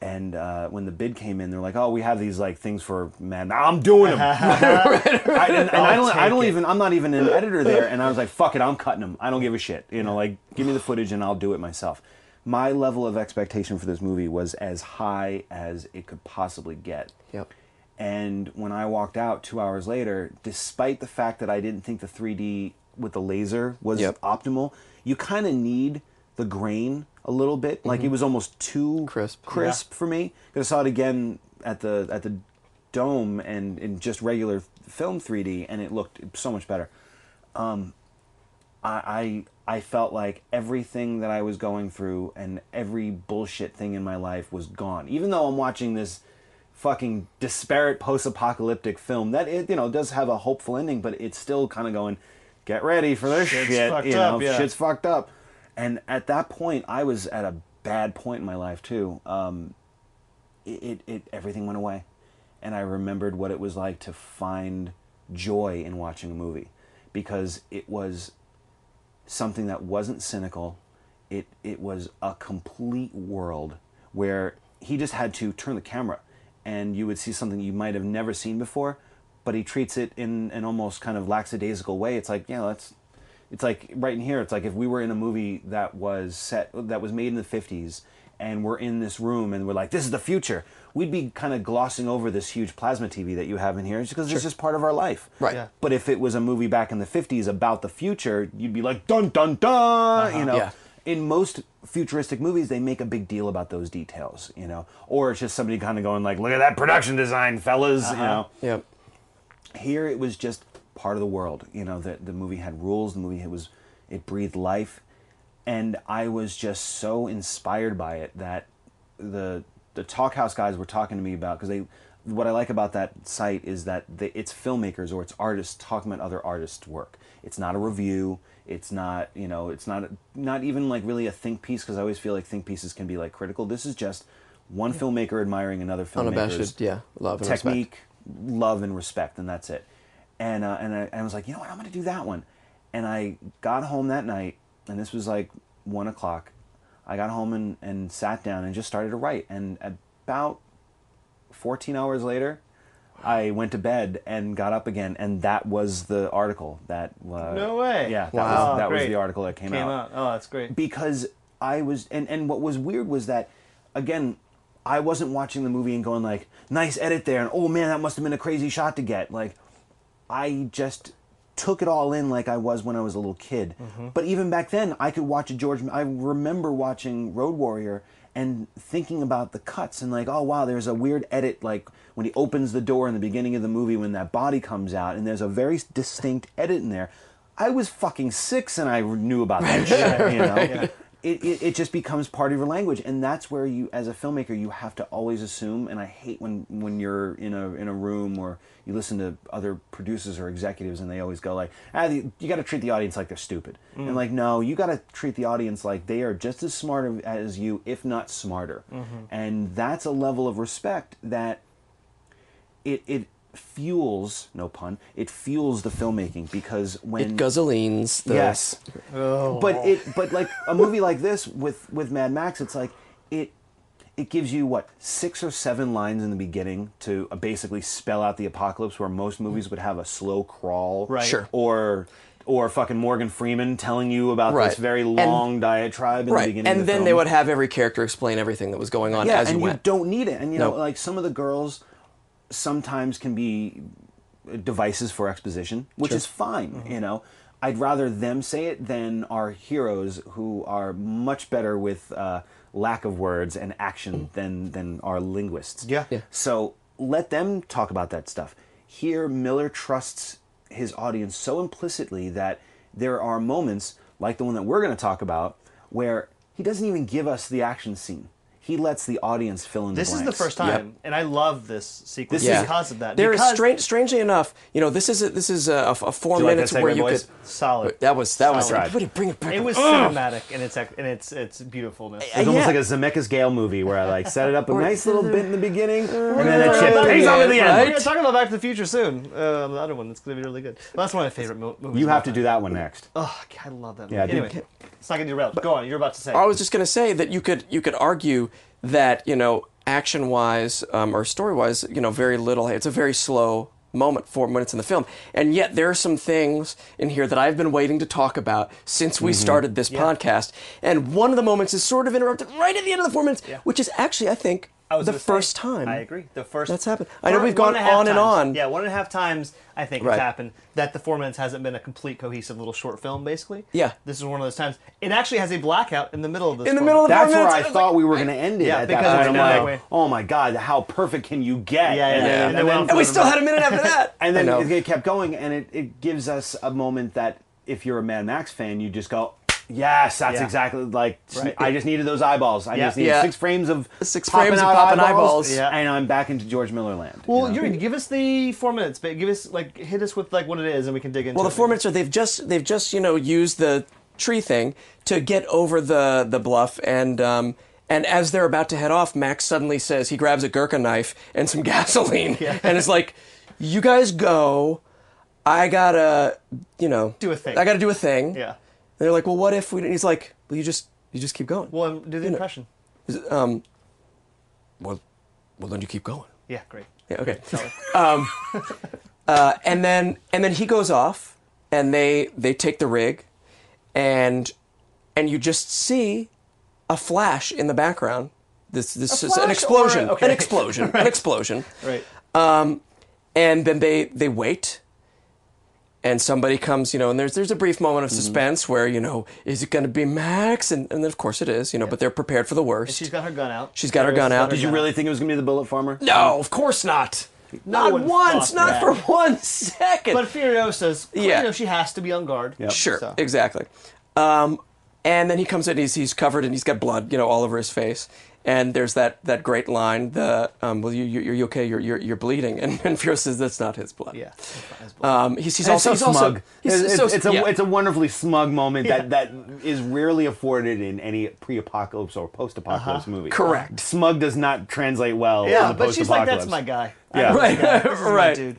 and uh, when the bid came in, they're like, "Oh, we have these like things for Mad." Max. I'm doing them. I, and, and I don't. I don't even. I'm not even an editor there, and I was like, "Fuck it, I'm cutting them. I don't give a shit." You know, like give me the footage and I'll do it myself. My level of expectation for this movie was as high as it could possibly get. Yep. And when I walked out two hours later, despite the fact that I didn't think the 3D with the laser was Yep. optimal, you kind of need the grain a little bit. Like it was almost too Crisp. crisp for me. 'Cause I saw it again at the at the dome and in just regular film 3D, and it looked so much better. Um, I, I felt like everything that I was going through and every bullshit thing in my life was gone. Even though I'm watching this fucking disparate post-apocalyptic film that it you know does have a hopeful ending, but it's still kind of going, get ready for this Shit's shit. fucked You know, up, yeah. shit's fucked up. And at that point, I was at a bad point in my life too. Um, it, it, it everything went away, and I remembered what it was like to find joy in watching a movie, because it was something that wasn't cynical. It it was a complete world where he just had to turn the camera, and you would see something you might have never seen before, but he treats it in an almost kind of lackadaisical way. It's like yeah, that's it's like right in here. It's like if we were in a movie that was set that was made in the fifties, and we're in this room and we're like, this is the future. We'd be kind of glossing over this huge plasma TV that you have in here, just because it's just part of our life. Right. Yeah. But if it was a movie back in the 50s about the future, you'd be like, dun dun dun, uh-huh. you know. Yeah. In most futuristic movies, they make a big deal about those details, you know. Or it's just somebody kind of going like, look at that production design, fellas, you uh-huh. know. Yep. Here it was just part of the world, you know. The the movie had rules. The movie it was it breathed life, and I was just so inspired by it that the the Talkhouse guys were talking to me about because they what I like about that site is that they, it's filmmakers or it's artists talking about other artists' work. It's not a review. It's not you know it's not not even like really a think piece because I always feel like think pieces can be like critical. This is just one filmmaker admiring another filmmaker's Unabashed, yeah, love and respect. technique, love and respect, and that's it. And uh, and I, and I was like, you know what, I'm gonna do that one. And I got home that night, and this was like one o'clock. I got home and, and sat down and just started to write. And about 14 hours later, I went to bed and got up again, and that was the article that. Uh, No way. Yeah, that Wow. was that was the article that came, Came out. Oh, that's great. because I was and and what was weird was that again I wasn't watching the movie and going like nice edit there and oh man that must have been a crazy shot to get like I just took it all in like I was when I was a little kid. Mm-hmm. But even back then I could watch a George I remember watching Road Warrior and thinking about the cuts and like oh wow there's a weird edit like when he opens the door in the beginning of the movie when that body comes out and there's a very distinct edit in there. I was fucking six and I knew about that shit, you know. It, it, it just becomes part of your language. And that's where you as a filmmaker you have to always assume and i hate when when you're in a in a room or you listen to other producers or executives and they always go like ah, the- you got to treat the audience like they're stupid. And like no you got to treat the audience like they are just as smart as you if not smarter. And that's a level of respect that it it fuels no pun it fuels the filmmaking because when It guzzolines the yes but it but like a movie like this with with mad max it's like it it gives you what six or seven lines in the beginning to uh, basically spell out the apocalypse where most movies would have a slow crawl Right. Sure. or or fucking Morgan Freeman telling you about Right. this very And- long diatribe in the beginning and of the then film. they would have every character explain everything that was going on yeah, as and you you went. don't need it. And you know, like some of the girls sometimes can be devices for exposition, which is fine. Mm-hmm. You know, I'd rather them say it than our heroes who are much better with uh, lack of words and action than than our linguists. Yeah. Yeah. So let them talk about that stuff. Here, Miller trusts his audience so implicitly that there are moments like the one that we're going to talk about where he doesn't even give us the action scene. He lets the audience fill in the state. This the is the first time, and I love this sequence This is- because of that. There is because strange, strangely enough, you know, this is a, this is a, a four Do you like minutes where you boys? could. solid. That was that was. Solid. Everybody bring it back. It was Ugh. cinematic and its ec- in its its beautifulness. It's almost Yeah. like a Zemeckis Gale movie where I like set it up a nice little bit in the beginning, and then Yeah, that shit yeah, pays off at the We're gonna talk about Back to the Future soon. Uh, the other one that's gonna be really good. Well, that's one of my favorite mo- movies. You have to do that one next. Oh, I love that. Movie. Yeah, anyway, it's not gonna derail. Go on. You're about to say. I was just going to say that you could you could argue that you know action wise um, or story wise you know very little. It's a very slow moment, four minutes in the film, and yet there are some things in here that I've been waiting to talk about since we started this podcast. And one of the moments is sort of interrupted right at the end of the four minutes, which is actually I think I was the gonna say, first time. I agree. The first That's happened. I know we've gone one and a half on and times. on. Yeah, one and a half times I think Right. it's happened that the four minutes hasn't been a complete cohesive little short film. Basically, Yeah. This is one of those times. It actually has a blackout in the middle of this. In the middle of the minutes. That's where minutes, I I thought like- we were going to end it. Yeah, at because that point. I'm like, oh my god, how perfect can you get? Yeah, yeah, And, yeah. then- And then and we- we still had a minute after that. and then it kept going, and it, it gives us a moment that if you're a Mad Max fan, you just go, yes, that's Yeah. exactly like Right. I just needed those eyeballs. I Yeah. just needed Yeah. six frames of Six popping frames of popping eyeballs. Yeah. and I'm back into George Miller land. Well, you Well, know? Yuri, give us the four minutes, but give us like hit us with like what it is, and we can dig into. Well, it. the four minutes are they've just they've just you know used the tree thing to get over the the bluff and um and as they're about to head off, Max suddenly says he grabs a Gurkha knife and some gasoline and it's like, "You guys go, I gotta you know Do a thing. I gotta do a thing." Yeah. They're like, "Well, what if we?" And he's like, "Well, you just you just keep going." Well, do the know. impression. um, well, well then you keep going. Yeah, great. Yeah, okay. um, uh, and then and then he goes off, and they they take the rig, and and you just see a flash in the background. This this is an explosion, okay. an explosion, an explosion. Right. And then they they wait, and somebody comes, you know, and there's there's a brief moment of Mm-hmm. suspense where you know is it going to be Max, and and then of course it is, you know, but they're prepared for the worst. She's got her gun out. She's got her gun out. Did you really think it was going to be the bullet farmer? no, of course not. Not once, not that. for one second. But Furiosa's, Yeah. you know, she has to be on guard. Sure, So- exactly. Um, and then he comes in. He's he's covered and he's got blood, you know, all over his face. And there's that, that great line. The um, well, you you you're okay. You're you're, you're bleeding. And and Furiosa says that's not his blood. Yeah. Um, he's he's also it's so he's smug. also he's it's, so, it's a yeah. it's a wonderfully smug moment Yeah. that, that is rarely afforded in any pre-apocalypse or post-apocalypse movie. Correct. Smug does not translate well. Yeah, in the but she's like, that's my guy. I Yeah. know this Right, guy. This my right. dude.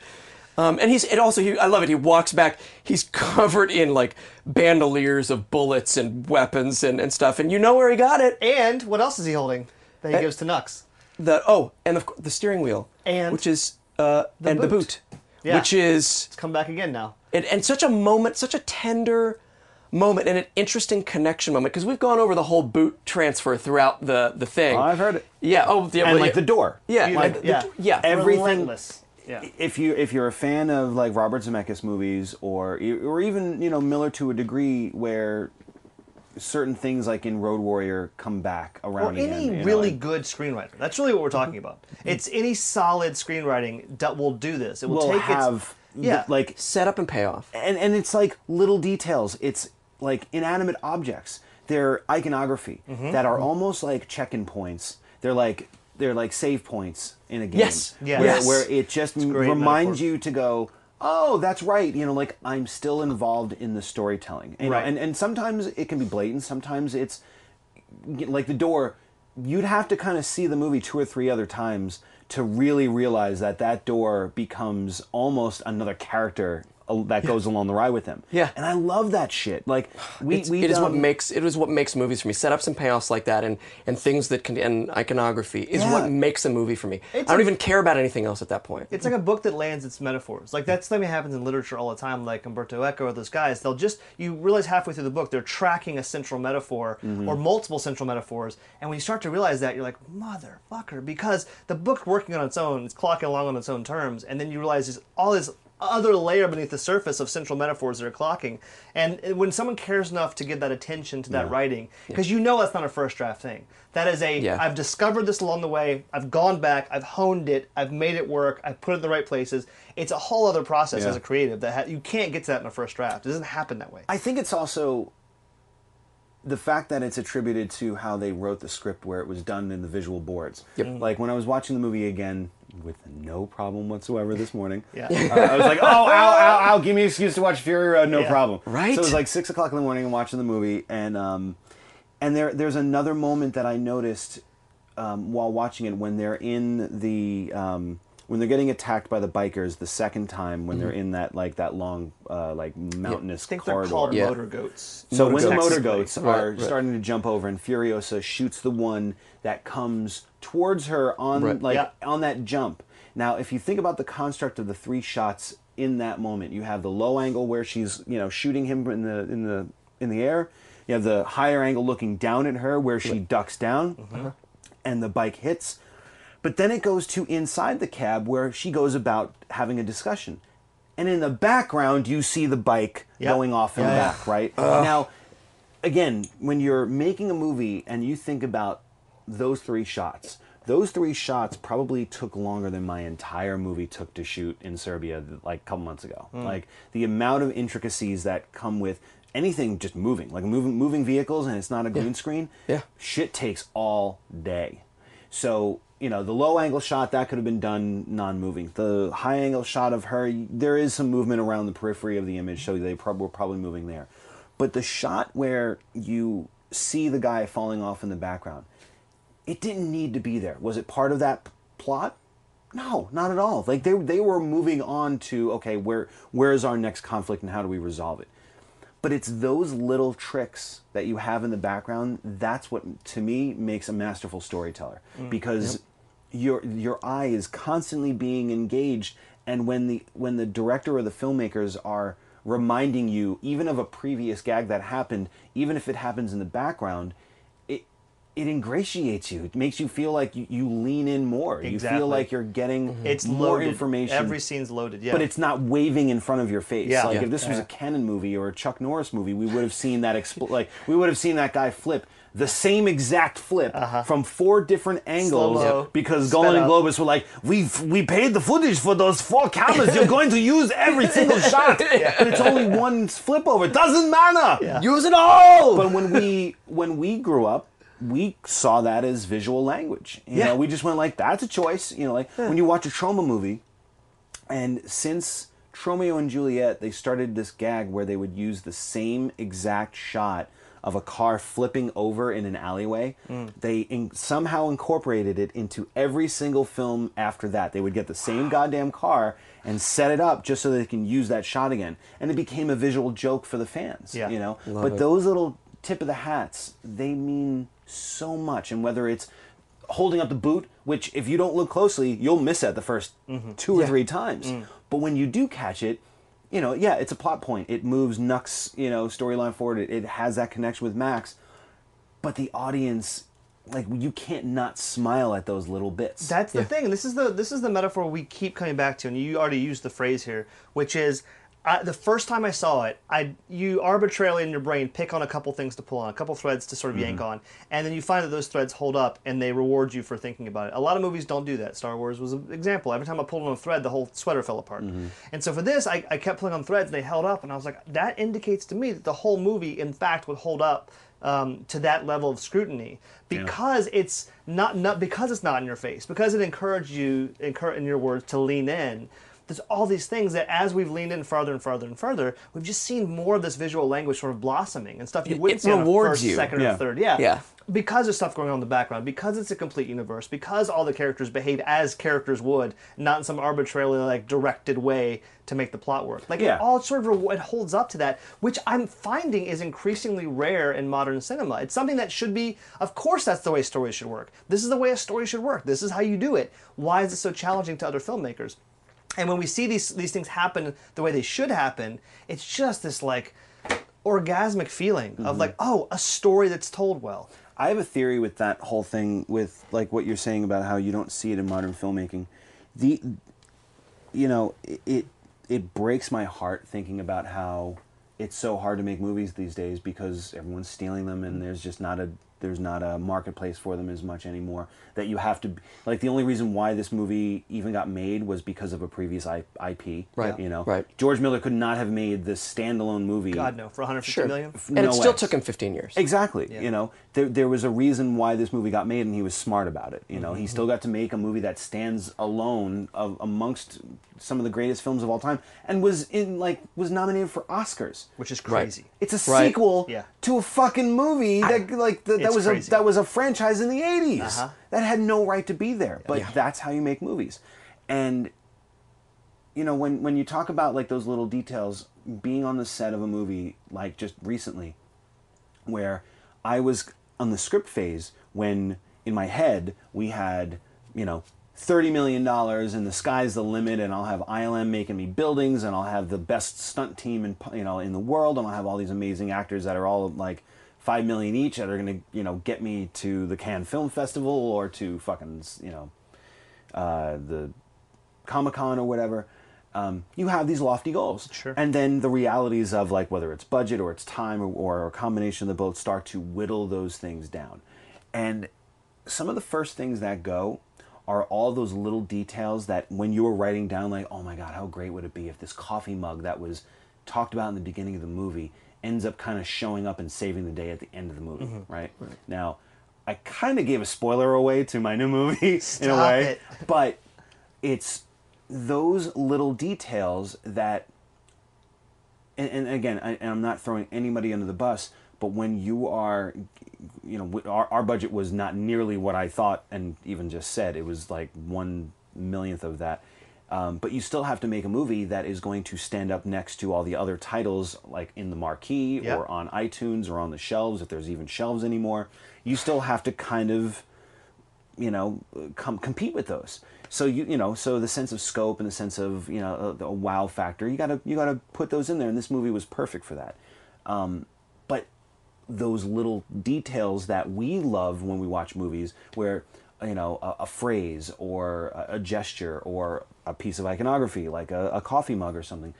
Um, and he's it also he, I love it. He walks back. He's covered in like bandoliers of bullets and weapons and, and stuff. And you know where he got it. And what else is he holding that he gives to Nux? The oh, and of course, the steering wheel, And which is uh, and the boot. boot, Yeah. which is It's come back again now. and, and such a moment, such a tender moment, and an interesting connection moment because we've gone over the whole boot transfer throughout the the thing. Oh, I've heard it. Yeah. Oh, yeah. And well, like yeah. the door. Yeah. Like, the- yeah. yeah. Everything- Relentless. Yeah. If you if you're a fan of like Robert Zemeckis movies or or even you know Miller to a degree where certain things like in Road Warrior come back Or around again, any know, really good screenwriter. That's really what we're talking about. It's any solid screenwriting that will do this. It will will take have its yeah. like Set up and payoff. and and it's like little details. It's like inanimate objects they're iconography Mm-hmm. that are almost like check-in points. They're like they're like save points in a game. Yes. Yes. Where, Yes. where it just reminds metaphor. you to go, oh, that's right. You know, like I'm still involved in the storytelling. You know, Right. and and sometimes it can be blatant. Sometimes it's like the door. You'd have to kind of see the movie two or three other times to really realize that that door becomes almost another character that goes along the ride with him. Yeah. and I love that shit. Like we, It's, we it is what makes it is what makes movies for me. Setups and payoffs like that, and and things that can and iconography is Yeah. what makes a movie for me. It's I don't a- even care about anything else at that point. It's like a book that lands its metaphors. Like that's something that happens in literature all the time. Like Umberto Eco or those guys, they'll just you realize halfway through the book they're tracking a central metaphor Mm-hmm. or multiple central metaphors, and when you start to realize that, you're like motherfucker, because the book's working on its own, it's clocking along on its own terms, and then you realize there's all this other layer beneath the surface of central metaphors that are clocking. And when someone cares enough to give that attention to that writing, because you know that's not a first draft thing. That is a Yeah. have discovered this along the way. I've gone back. I've honed it. I've made it work. I've put it in the right places. It's a whole other process Yeah. as a creative that ha- you can't get to that in a first draft. It doesn't happen that way. I think it's also the fact that it's attributed to how they wrote the script where it was done in the visual boards. Yep. Like when I was watching the movie again with no problem whatsoever this morning. Yeah. uh, I was like, oh, ow, ow, ow, give me an excuse to watch Fury Road, no Yeah. problem. Right. So it was like six o'clock in the morning and watching the movie, and um, and there there's another moment that I noticed um, while watching it when they're in the um, when they're getting attacked by the bikers the second time when they're in that like that long uh, like mountainous I think corridor. they're called Yeah. motor goats. So when the motor goats Right, are right. starting to jump over, and Furiosa shoots the one that comes towards her on Right. like Yeah. on that jump. Now, if you think about the construct of the three shots in that moment, you have the low angle where she's you know shooting him in the in the in the air. You have the higher angle looking down at her where she ducks down, Mm-hmm. and the bike hits. But then it goes to inside the cab where she goes about having a discussion. And in the background, you see the bike Yeah. going off in the back, right? Now, again, when you're making a movie and you think about those three shots, those three shots probably took longer than my entire movie took to shoot in Serbia like a couple months ago. Hmm. Like the amount of intricacies that come with anything just moving, like moving moving vehicles and it's not a green screen. Yeah. Shit takes all day. So, you know, the low angle shot that could have been done non-moving. The high angle shot of her, there is some movement around the periphery of the image, so they prob- were probably moving there. But the shot where you see the guy falling off in the background, it didn't need to be there. Was it part of that p- plot? No, not at all. Like they they were moving on to okay, where where is our next conflict and how do we resolve it? But it's those little tricks that you have in the background. That's what to me makes a masterful storyteller mm. because your your eye is constantly being engaged, and when the when the director or the filmmakers are reminding you even of a previous gag that happened, even if it happens in the background, it it ingratiates you. It makes you feel like you, you lean in more. You feel like you're getting mm-hmm. It's more loaded. information. Every scene's loaded. Yeah. But it's not waving in front of your face. Yeah. Like Yeah. if this was Yeah. a Cannon movie or a Chuck Norris movie, we would have seen that expl- like we would have seen that guy flip the same exact flip uh-huh. from four different angles Slow-mo, because sped Golan and. Globus were like, we we paid the footage for those four cameras. You're going to use every single shot, but it's only one flip over. It doesn't matter. Use it all. But when we when we grew up, we saw that as visual language. You Yeah. know, we just went like, that's a choice. You know, like when you watch a Troma movie, and since Tromeo and Juliet, they started this gag where they would use the same exact shot of a car flipping over in an alleyway. They in- somehow incorporated it into every single film after that. They would get the same goddamn car and set it up just so they can use that shot again, and it became a visual joke for the fans. Yeah. You know, Love but it. those little tip of the hats, they mean so much, and whether it's holding up the boot, which if you don't look closely, you'll miss it the 1st mm-hmm. two or three times. Mm. But when you do catch it, you know, yeah, it's a plot point. It moves Nux's, you know, storyline forward. It, it has that connection with Max. But the audience, like, you can't not smile at those little bits. That's the thing. This is the this is the metaphor we keep coming back to, and you already used the phrase here, which is I, the first time I saw it, I you arbitrarily in your brain pick on a couple things to pull on, a couple threads to sort of yank on, and then you find that those threads hold up and they reward you for thinking about it. A lot of movies don't do that. Star Wars was an example. Every time I pulled on a thread, the whole sweater fell apart. And so for this, I, I kept pulling on threads and they held up, and I was like, that indicates to me that the whole movie, in fact, would hold up um, to that level of scrutiny because it's not, not because it's not in your face, because it encouraged you, encour- in your words, to lean in there's all these things that as we've leaned in farther and farther and further, we've just seen more of this visual language sort of blossoming and stuff you wouldn't it see on a first, you. second, Yeah. or third. Yeah. Yeah. Because there's stuff going on in the background, because it's a complete universe, because all the characters behave as characters would, not in some arbitrarily like directed way to make the plot work. Like Yeah. it all sort of it holds up to that, which I'm finding is increasingly rare in modern cinema. It's something that should be, of course, that's the way stories should work. This is the way a story should work. This is how you do it. Why is it so challenging to other filmmakers? And when we see these these things happen the way they should happen, it's just this like orgasmic feeling of mm-hmm. like, oh, a story that's told well. I have a theory with that whole thing with like what you're saying about how you don't see it in modern filmmaking. The you know, it it, it breaks my heart thinking about how it's so hard to make movies these days because everyone's stealing them and there's just not a there's not a marketplace for them as much anymore that you have to like the only reason why this movie even got made was because of a previous I- IP Right, you know right. George Miller could not have made this standalone movie God no, for 150 Sure. million. And No it still way. took him 15 years. Exactly. Yeah. You know, there, there was a reason why this movie got made, and he was smart about it. You know, Mm-hmm. he still got to make a movie that stands alone of, amongst some of the greatest films of all time, and was in like was nominated for Oscars. Which is Right. crazy. It's a Right. sequel Yeah. to a fucking movie that like that, that It's was crazy. a that was a franchise in the 80s Uh-huh. that had no right to be there. But Yeah. that's how you make movies. And you know, when when you talk about like those little details, being on the set of a movie like just recently where I was on the script phase when in my head we had, you know, thirty million dollars and the sky's the limit and I'll have ILM making me buildings and I'll have the best stunt team in you know in the world and I'll have all these amazing actors that are all like five million each that are gonna you know get me to the Cannes Film Festival or to fucking you know uh, the Comic Con or whatever, um, you have these lofty goals. Sure. And then the realities of like whether it's budget or it's time or, or a combination of the both start to whittle those things down. And some of the first things that go are all those little details that when you were writing down like, oh my god, how great would it be if this coffee mug that was talked about in the beginning of the movie ends up kind of showing up and saving the day at the end of the movie, mm-hmm. right? Now, I kind of gave a spoiler away to my new movie in a way, it. but it's those little details that and, and again I, and i'm not throwing anybody under the bus but when you are you know our, our budget was not nearly what i thought and even just said it was like one millionth of that um, but you still have to make a movie that is going to stand up next to all the other titles like in the marquee Yeah. or on itunes or on the shelves if there's even shelves anymore. You still have to kind of you know com- compete with those. So you you know so the sense of scope and the sense of you know a, a wow factor you gotta you gotta put those in there and this movie was perfect for that. Um, but those little details that we love when we watch movies where you know a, a phrase or a, a gesture or a piece of iconography like a, a coffee mug or something.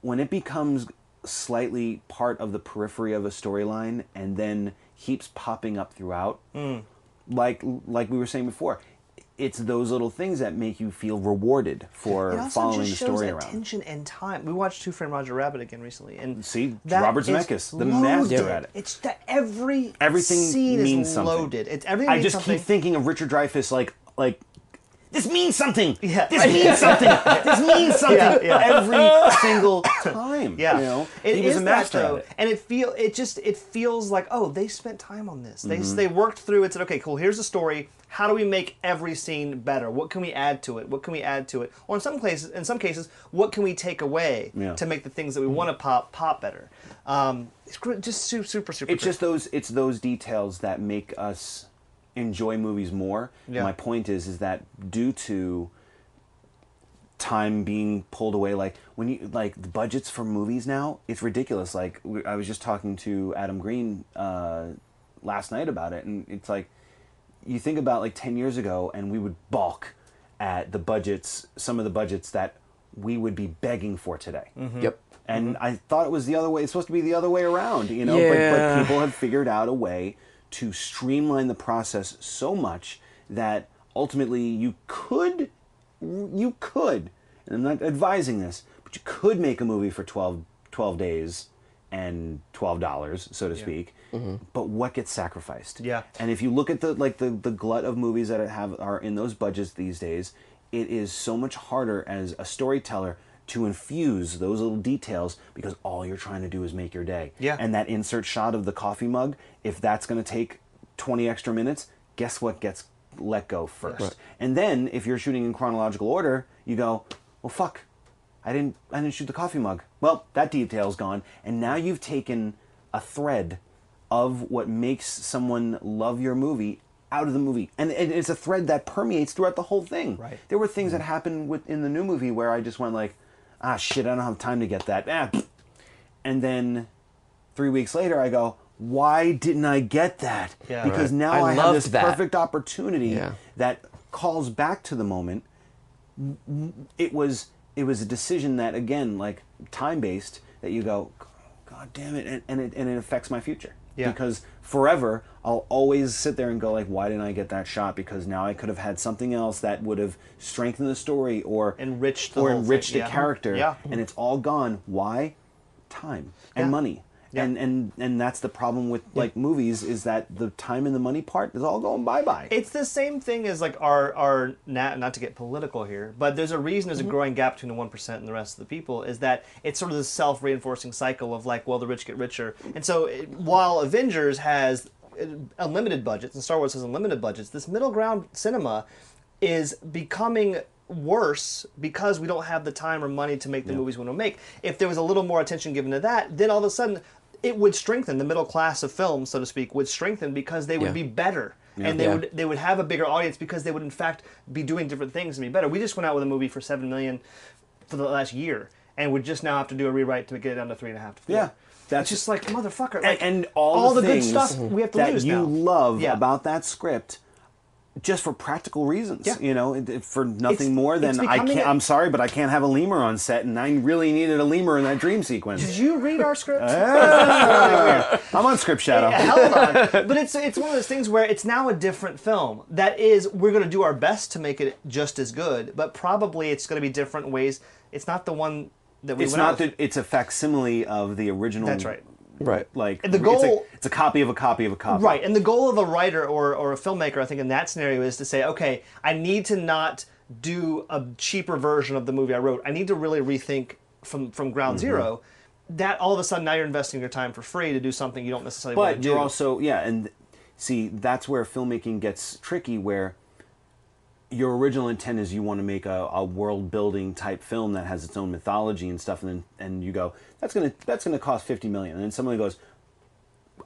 When it becomes slightly part of the periphery of a storyline and then keeps popping up throughout hmm. like like we were saying before it's those little things that make you feel rewarded for It also following the just shows story around attention and time. We watched Who Framed Roger Rabbit again recently, and See, Robert is Zemeckis, the loaded. master at it. It's that every everything scene means is something. loaded. It's everything. I just something. keep thinking of Richard Dreyfuss like like this means something. Yeah. This means something. This means something Yeah, yeah. every single time. Yeah, You know? It he was is a master that, at though, it. and it feel it just it feels like oh they spent time on this. They Mm-hmm. they worked through it. Said okay, cool. Here's the story. How do we make every scene better? What can we add to it? What can we add to it? Or in some cases, in some cases, what can we take away Yeah. to make the things that we want to pop pop better? Um, it's just super super super. It's just those it's those details that make us enjoy movies more. Yeah. My point is is that due to time being pulled away like when you like the budgets for movies now it's ridiculous like we, i was just talking to adam green uh, last night about it and it's like you think about like 10 years ago and we would balk at the budgets some of the budgets that we would be begging for today Yep. And I thought it was the other way. It's supposed to be the other way around, you know. But, Yeah. but people have figured out a way to streamline the process so much that ultimately you could, you could, and I'm not advising this, but you could make a movie for 12, 12 days and twelve dollars, so to speak. Mm-hmm. But what gets sacrificed? Yeah. And if you look at the like the, the glut of movies that have are in those budgets these days, it is so much harder as a storyteller to infuse those little details because all you're trying to do is make your day. Yeah. And that insert shot of the coffee mug, if that's going to take 20 extra minutes, guess what gets let go first? And then if you're shooting in chronological order, you go, well, fuck, I didn't I didn't shoot the coffee mug. Well, that detail's gone, and now you've taken a thread of what makes someone love your movie out of the movie, and it- it's a thread that permeates throughout the whole thing. Right. There were things mm-hmm. that happened with in the new movie where I just went like, ah shit, I don't have time to get that. Ah, and then three weeks later, I go. Why didn't I get that? Yeah. because Right. now I I, have this that. perfect opportunity Yeah. that calls back to the moment it was it was a decision that again like time based that you go god damn it and, and it and it affects my future Yeah. because forever i'll always sit there and go like why didn't i get that shot because now i could have had something else that would have strengthened the story or Enriched the or enriched thing, a yeah. character Yeah. and it's all gone why time and Yeah. money Yeah. and and and that's the problem with like movies is that the time and the money part is all going bye bye It's the same thing as like our our not, not to get political here, but there's a reason there's a mm-hmm. growing gap between the one percent and the rest of the people. Is that it's sort of this self reinforcing cycle of like, well, the rich get richer, and so it, while Avengers has Uh, unlimited budgets and Star Wars has unlimited budgets, this middle ground cinema is becoming worse because we don't have the time or money to make the movies we want to make. If there was a little more attention given to that, then all of a sudden it would strengthen the middle class of films, so to speak, would strengthen because they would Yeah. be better and they Yeah. would they would have a bigger audience because they would in fact be doing different things and be better. We just went out with a movie for seven million for the last year, and would just now have to do a rewrite to get it down to three and a half to four. Yeah, that's just like motherfucker. and, Like, and all, the, the, good stuff we have to that lose you now. love Yeah. about that script just for practical reasons Yeah. you know for nothing It's- more than i can't i i'm sorry but i can't have a lemur on set and i really needed a lemur in that dream sequence Did you read our script? Ah. i'm on script shadow Held on. But it's it's one of those things where it's now a different film. That is, we're going to do our best to make it just as good, but probably it's going to be different ways. It's not the one that we it's went not that it's a facsimile of the original That's right. Right. like And the it's, goal- a, it's a copy of a copy of a copy Right, and the goal of a writer or, or a filmmaker, I think, in that scenario is to say, okay, I need to not do a cheaper version of the movie I wrote. I need to really rethink from from ground Mm-hmm. zero. That all of a sudden now you're investing your time for free to do something you don't necessarily want to but do. you're also yeah and see that's where filmmaking gets tricky where your original intent is you want to make a, a world building type film that has its own mythology and stuff and then and you go that's gonna that's gonna cost 50 million and then somebody goes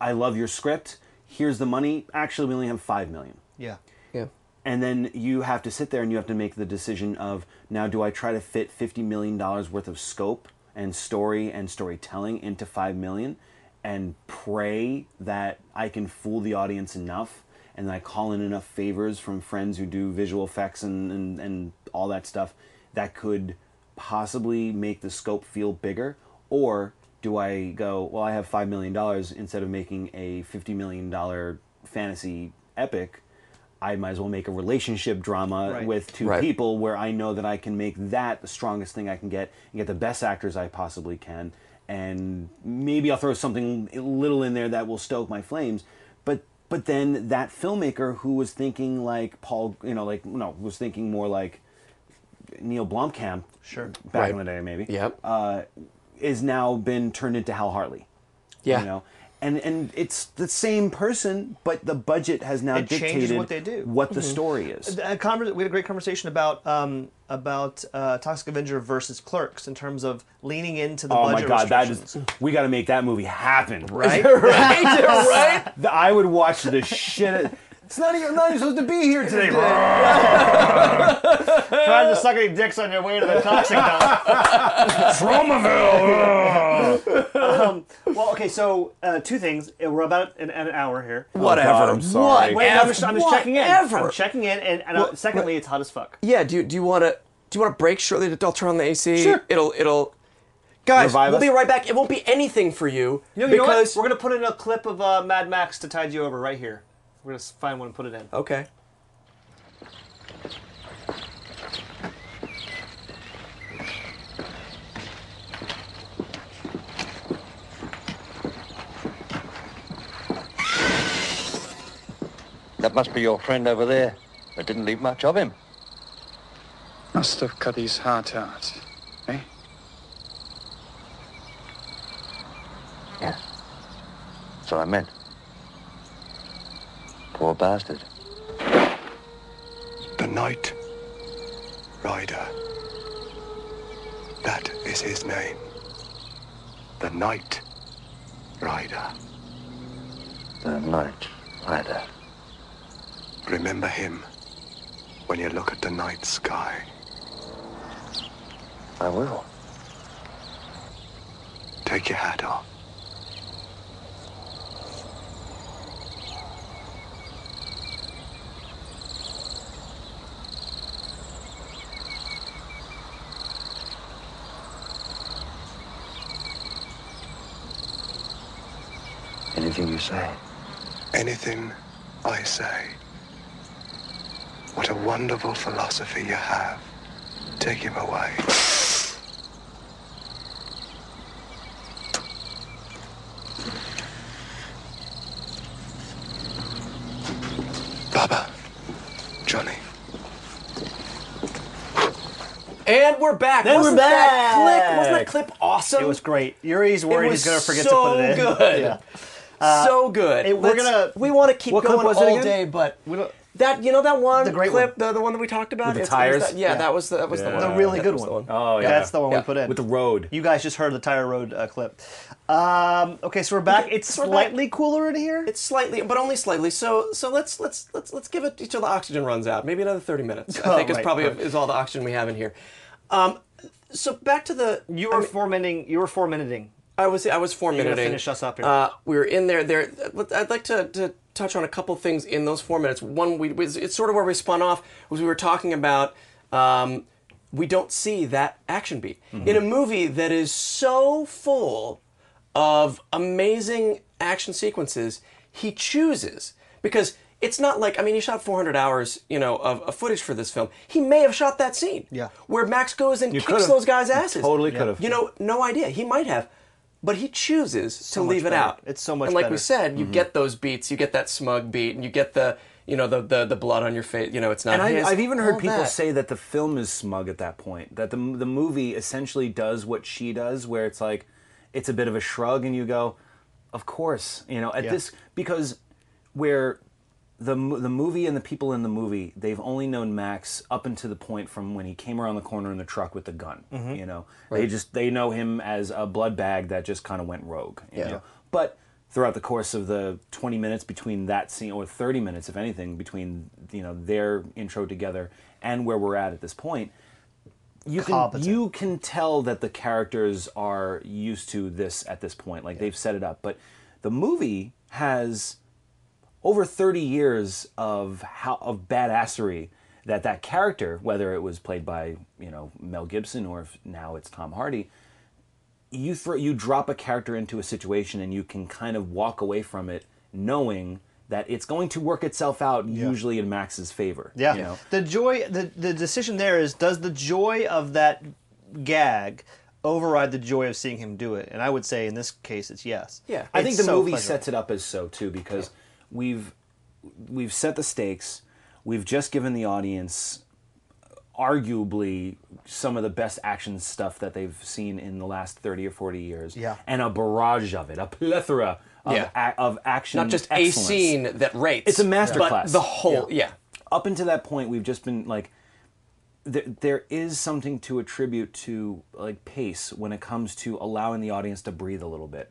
i love your script here's the money actually we only have 5 million yeah. Yeah. and then you have to sit there and you have to make the decision of now do I try to fit 50 million dollars worth of scope and story and storytelling into 5 million and pray that I can fool the audience enough and I call in enough favors from friends who do visual effects and, and, and all that stuff that could possibly make the scope feel bigger or do I go well I have 5 million dollars instead of making a 50 million dollar fantasy epic I might as well make a relationship drama Right. with two Right. people where I know that I can make that the strongest thing I can get and get the best actors I possibly can. And maybe I'll throw something little in there that will stoke my flames. But but then that filmmaker who was thinking like Paul, you know, like no, was thinking more like Neil Blomkamp, Sure. back Right. in the day maybe, Yep. uh, is now been turned into Hal Hartley. Yeah. You know, and and it's the same person, but the budget has now It changes dictated what they do. what the story is. A conver- we had a great conversation about um, about uh, Toxic Avenger versus Clerks in terms of leaning into the budget. Oh my god, that restrictions. is we got to make that movie happen. right. right. right. I would watch the shit. It's not even. I'm not even supposed to be here today. Bro. Trying to suck any dicks on your way to the toxic dump. Tromaville. Well, okay, so uh, two things. Uh, We're about an, an hour here. Whatever. God, I'm sorry. What? Wait, I'm just, I'm just checking in. Whatever. I'm checking in, and, and uh, Well, secondly, it's hot as fuck. Yeah. Do you, do you want to do you want to break shortly? I'll turn on the AC. Sure. It'll it'll. Guys, revive we'll us? be right back. It won't be anything for you You know, you know what? because We're gonna put in a clip of uh, Mad Max to tide you over right here. We're gonna find one and put it in. okay. That must be your friend over there. That didn't leave much of him. Must have cut his heart out. Eh? Yes. That's what I meant. Poor bastard. The Night Rider. That is his name. The Night Rider. The night rider. Remember him when you look at the night sky. I will. Take your hat off. Anything you say. Anything I say. What a wonderful philosophy you have. Take him away. Baba. Johnny. And we're back. Then wasn't we're That clip, wasn't that clip awesome? It was great. Yuri's worried was he's gonna forget so to put it in. good. Yeah. So good. it- we're Let's- gonna- We want to keep What clip going was it all again? day, but We don't- that you know that one The great clip, one. the, the one that we talked about, With the It's- it was tires? that- yeah, Yeah. that was the, that was the Yeah. one. The really Yeah, good that was one. the Oh, yeah. That's the one Yeah. we put in. with the road. You guys just heard the Tire Road uh, clip. Um, okay, so we're back. It's so we're back. slightly cooler in here. It's slightly, but only slightly. So so let's let's let's let's give it until the oxygen runs out. Maybe another thirty minutes. I Oh, think is right, probably right. is all the oxygen we have in here. Um, so back to the you I were mean, four minuting. You were four minuting. I was I was four minutes. gonna finish us up here. Uh, we were in there. There. I'd like to, to touch on a couple things in those four minutes. One, we was it's sort of where we spun off was we were talking about. Um, we don't see that action beat Mm-hmm. in a movie that is so full of amazing action sequences. He chooses because. It's not like I mean he shot 400 hours, you know, of, of footage for this film. He may have shot that scene, Yeah. where Max goes and You kicks could've. those guys' You asses. totally could've. You know, no idea. He might have, but he chooses to much leave it better. out. It's so much And like better. we said, you mm-hmm. get those beats. You get that smug beat, and you get the you know the the, the blood on your face. You know, it's not. And I, his, I've even heard all people that. say that the film is smug at that point. That the the movie essentially does what she does, where it's like it's a bit of a shrug, and you go, "Of course," you know, at Yeah. this because where the the movie and the people in the movie they've only known Max up until the point from when he came around the corner in the truck with the gun. Mm-hmm. You know, they just they know him as a blood bag that just kind of went rogue. You Yeah. know? but throughout the course of the 20 minutes between that scene or 30 minutes if anything between you know their intro together and where we're at at this point you can you can tell that the characters are used to this at this point like they've set it up but the movie has over 30 years of how of badassery that that character whether it was played by you know Mel Gibson or if now it's Tom Hardy you throw you drop a character into a situation and you can kind of walk away from it knowing that it's going to work itself out usually in Max's favor. Yeah. You know? The joy, the, the decision there is does the joy of that gag override the joy of seeing him do it? And I would say in this case it's yes. Yeah. I think the so movie pleasurable. sets it up as so too because we've we've set the stakes. We've just given the audience arguably some of the best action stuff that they've seen in the last 30 or 40 years. Yeah. And a barrage of it, a plethora of, Yeah. a- of action. not just excellence. a scene that rates. It's a masterclass. But the whole, yeah. Up until that point, we've just been like, there, there is something to attribute to like pace when it comes to allowing the audience to breathe a little bit.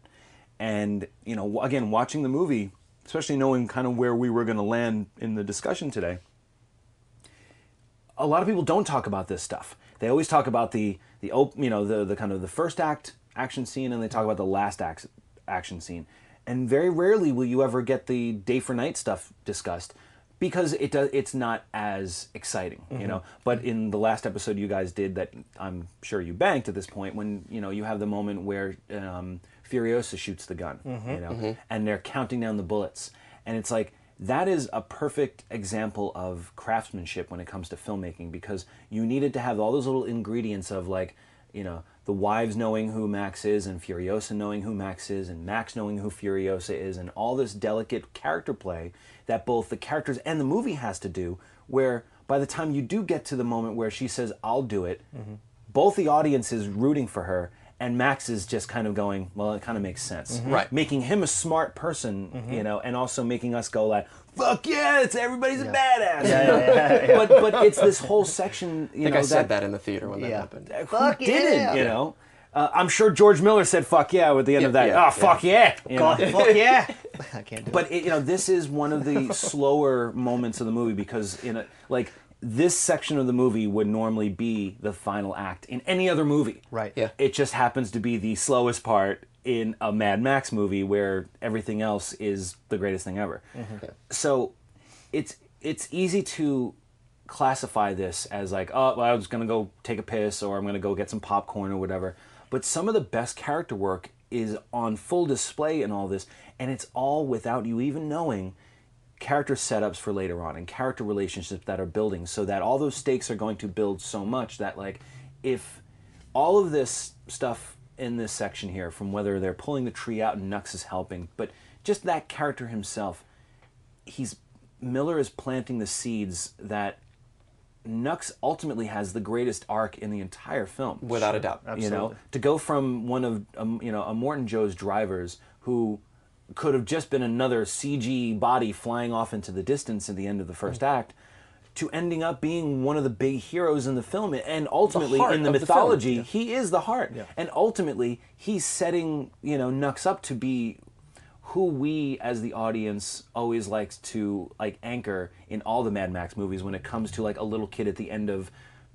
And you know, again, watching the movie, especially knowing kind of where we were going to land in the discussion today, a lot of people don't talk about this stuff. They always talk about the the op- you know the the kind of the first act action scene, and they talk about the last act action scene. And very rarely will you ever get the day for night stuff discussed. because it does it's not as exciting you know but in the last episode you guys did that i'm sure you banked at this point when you know you have the moment where um, furiosa shoots the gun mm-hmm, you know mm-hmm. and they're counting down the bullets. And it's like that is a perfect example of craftsmanship when it comes to filmmaking because you needed to have all those little ingredients of like you know the wives knowing who Max is and Furiosa knowing who Max is and Max knowing who Furiosa is and all this delicate character play that both the characters and the movie has to do where by the time you do get to the moment where she says I'll do it mm-hmm. both the audience is rooting for her and Max is just kind of going well it kind of makes sense mm-hmm. Right. making him a smart person mm-hmm. you know and also making us go like fuck yeah it's everybody's a badass Yeah, but but it's this whole section you I think know I said that in the theater when that Yeah. happened. who Fuck didn't, yeah. you know? Uh, I'm sure George Miller said "fuck yeah" at the end of that. yeah, oh, fuck yeah! you know? God, fuck yeah! I can't do But it. it, you know, this is one of the slower moments of the movie because in a like this section of the movie would normally be the final act in any other movie. Right. Yeah. It just happens to be the slowest part in a Mad Max movie where everything else is the greatest thing ever. Mm-hmm. So it's it's easy to classify this as like, oh, well, I was gonna go take a piss or I'm gonna go get some popcorn or whatever. But some of the best character work is on full display in all this, and it's all without you even knowing character setups for later on and character relationships that are building so that all those stakes are going to build so much that like if all of this stuff in this section here from whether they're pulling the tree out and Nux is helping but just that character himself he's Miller is planting the seeds that Nux ultimately has the greatest arc in the entire film Without a doubt. Absolutely. you know to go from one of um, you know Immortan Joe's drivers who could have just been another CG body flying off into the distance at the end of the first Mm. act to ending up being one of the big heroes in the film and ultimately heart in the of the mythology he is the heart. And ultimately he's setting you know Nux up to be who we as the audience always likes to like anchor in all the Mad Max movies when it comes to like a little kid at the end of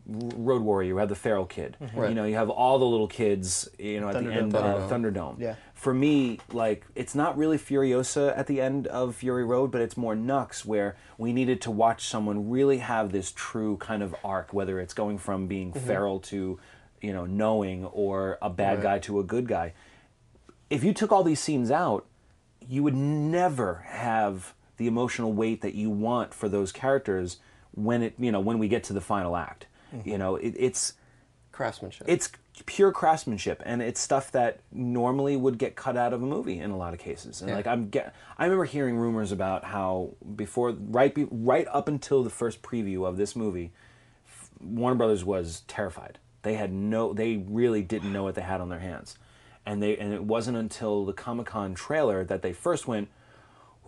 Road Warrior, you have the feral kid. Mm-hmm. You know, you have all the little kids. You know, at the end of Thunderdome. Yeah. For me, like it's not really Furiosa at the end of Fury Road, but it's more Nux, where we needed to watch someone really have this true kind of arc, whether it's going from being mm-hmm. feral to, you know, knowing, or a bad guy to a good guy if you took all these scenes out, you would never have the emotional weight that you want for those characters when it you know when we get to the final act. You know, it, it's Craftsmanship. it's pure craftsmanship and it's stuff that normally would get cut out of a movie in a lot of cases. And Yeah. like I'm get I remember hearing rumors about how before right be, right up until the first preview of this movie Warner Brothers was terrified. They had no they really didn't know what they had on their hands. And they and it wasn't until the Comic-Con trailer that they first went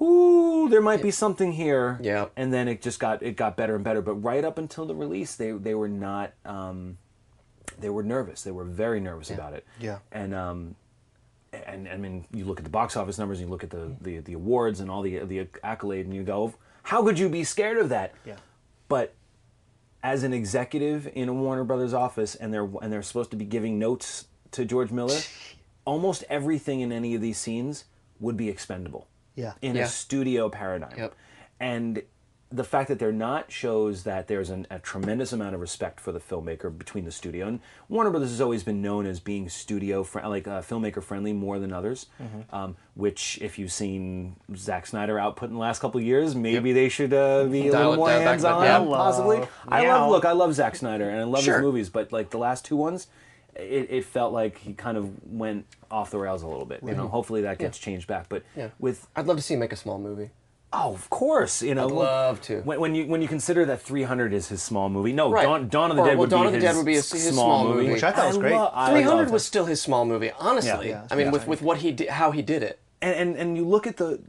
Ooh, there might be something here. Yeah. And then it just got it got better and better. But right up until the release, they they were not um, they were nervous. They were very nervous about it. Yeah. And um, and I mean, you look at the box office numbers, and you look at the the, the awards and all the the accolade, and you go, how could you be scared of that? Yeah. But as an executive in a Warner Brothers office, and they're and they're supposed to be giving notes to George Miller, almost everything in any of these scenes would be expendable Yeah. in Yeah. a studio paradigm. Yep. And the fact that they're not shows that there's an, a tremendous amount of respect for the filmmaker between the studio. And Warner Brothers has always been known as being studio fr- like uh, filmmaker friendly more than others. Mm-hmm. Um, which, if you've seen Zack Snyder output in the last couple of years, maybe they should uh, be a little it- more dial it back a hands on, Yeah. possibly. I love look, I love Zack Snyder and I love Sure. his movies, but like the last two ones. It, it felt like he kind of went off the rails a little bit. You know, hopefully that gets changed back. But Yeah. with I'd love to see him make a small movie. Oh, of course. You know, I'd love to. When, when you when you consider that 300 is his small movie, no, Right. Dawn, Dawn of the Or, Dead well, would Dawn be of the his, Dead would be his- his small movie. Which I thought was great. lo- 300 was still his small movie, honestly. Yeah. I mean, with, with what he did, how he did it. and, and and you look at the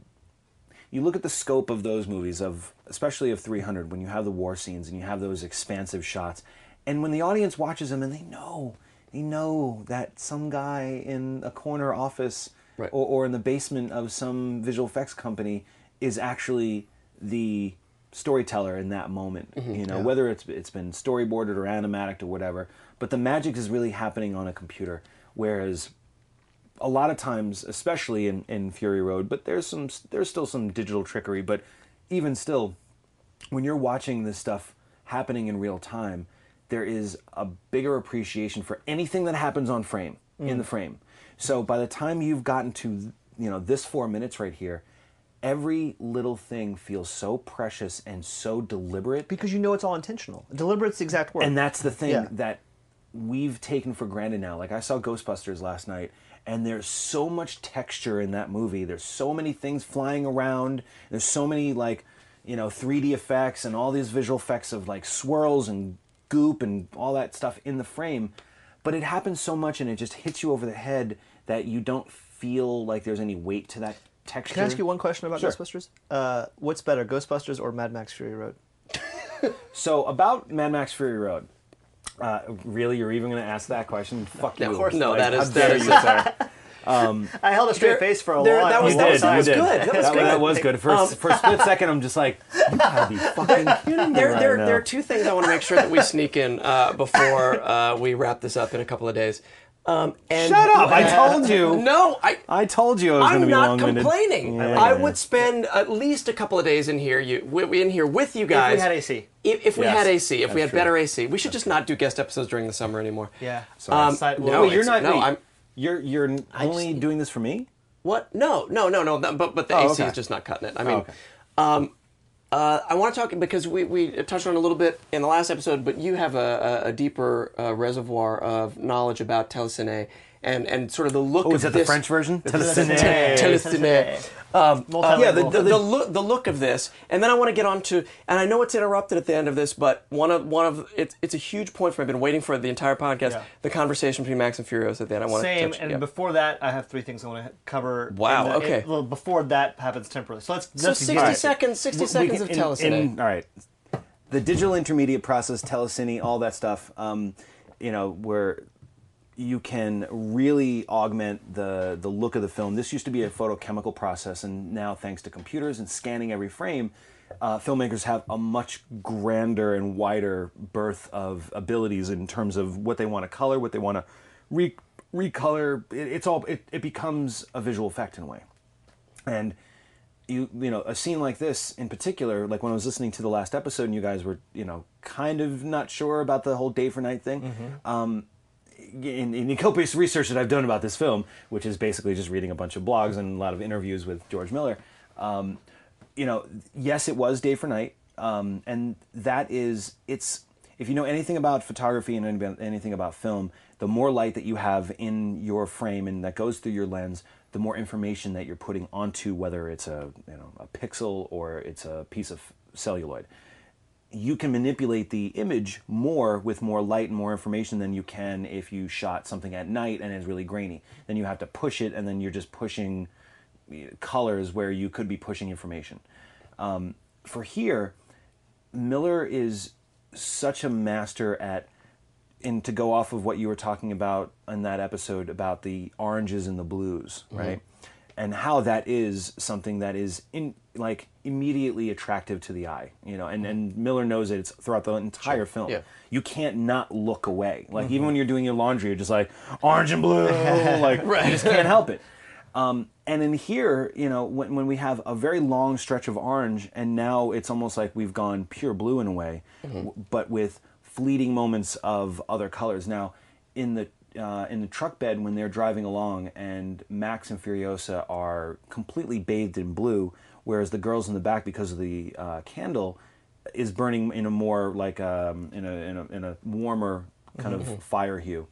you look at the scope of those movies of especially of 300 when you have the war scenes and you have those expansive shots and when the audience watches them and they know they know that some guy in a corner office Right. or, or in the basement of some visual effects company is actually the storyteller in that moment mm-hmm. you know whether it's it's been storyboarded or animatic or whatever. But the magic is really happening on a computer whereas a lot of times, especially in, in Fury Road, but there's some there's still some digital trickery, but even still, when you're watching this stuff happening in real time, there is a bigger appreciation for anything that happens on frame in mm. the frame. So by the time you've gotten to you know this four minutes right here, every little thing feels so precious and so deliberate. because you know it's all intentional. Deliberate's the exact word. And that's the thing Yeah. that we've taken for granted now. Like I saw Ghostbusters last night, and there's so much texture in that movie. There's so many things flying around. There's so many like, you know, 3D effects and all these visual effects of like swirls and goop and all that stuff in the frame. But it happens so much and it just hits you over the head that you don't feel like there's any weight to that texture. Can I ask you one question about Sure. Ghostbusters? Uh, what's better, Ghostbusters or Mad Max Fury Road? So about Mad Max Fury Road. Uh, really, you're even going to ask that question? Fuck you. of course no, Like, that how is- that dare is- you, sir. I held a straight There- face for a there- while. that was- You that did, was- that you was did. good. That was good. That was good. For, a- for a split second, I'm just like, you gotta be fucking kidding me There, right there, now. there are two things I want to make sure that we sneak in uh, before uh, we wrap this up in a couple of days. Um, and Shut up! I told you. No, I. I told you I was going I'm to be not long-winded. complaining. Yeah, I yeah. would spend at least a couple of days in here. You wi- in here with you If guys. we had AC. If, if we Yes, had AC, if we had true. better AC, we should just not do guest episodes during the summer anymore. Yeah. Um, Side- no, Wait, you're not. no, wait, I'm- You're you're only doing this for me. What? No, no, no, no. But but the Oh, AC okay. is just not cutting it. I mean, okay. um, uh, I want to talk because we, we touched on it a little bit in the last episode, but you have a, a, a deeper uh, reservoir of knowledge about Telecine and and sort of the look. Oh, of is that the this- French version? Telecine. Telecine. Um, uh, yeah, the, the, the look the look of this, and then I want to get on to, and I know it's interrupted at the end of this, but one of one of it's it's a huge point for me. I've been waiting for the entire podcast. Yeah. The conversation between Max and Furiosa at the end. I want Same, to touch. and yeah. before that, I have three things I want to cover. Wow, the- okay. in- well, before that happens temporarily. So let's. so let's sixty begin. seconds, sixty We seconds can- of in- Telecine. in- all right. The digital intermediate process, telecine, all that stuff. Um, you know, where you can really augment the the look of the film. This used to be a photochemical process, and now thanks to computers and scanning every frame, uh, filmmakers have a much grander and wider berth of abilities in terms of what they want to color, what they want to re- recolor. It, it's all it, it becomes a visual effect in a way, and you you know a scene like this in particular like when i was listening to the last episode and you guys were you know kind of not sure about the whole day for night thing um, in, in the copious research that i've done about this film which is basically just reading a bunch of blogs and a lot of interviews with george miller um, you know yes it was day for night um, and that is it's if you know anything about photography and anything about film the more light that you have in your frame and that goes through your lens the more information that you're putting onto whether it's a you know a pixel or it's a piece of celluloid you can manipulate the image more with more light and more information than you can if you shot something at night and it's really grainy. Then you have to push it and then you're just pushing eh, colors where you could be pushing information. Um, for here miller is such a master at and to go off of what you were talking about in that episode about the oranges and the blues, right? And how that is something that is in like immediately attractive to the eye, you know. And and Miller knows it. It's throughout the entire film. Yeah. You can't not look away. Like even when you're doing your laundry, you're just like orange and blue, like right. you just can't help it. Um, and in here, you know, when, when we have a very long stretch of orange, and now it's almost like we've gone pure blue in a way, w- but with fleeting moments of other colors. Now, in the uh, in the truck bed when they're driving along, and Max and Furiosa are completely bathed in blue, whereas the girls in the back, because of the uh, candle, is burning in a more like um, in a in a in a warmer kind of fire hue.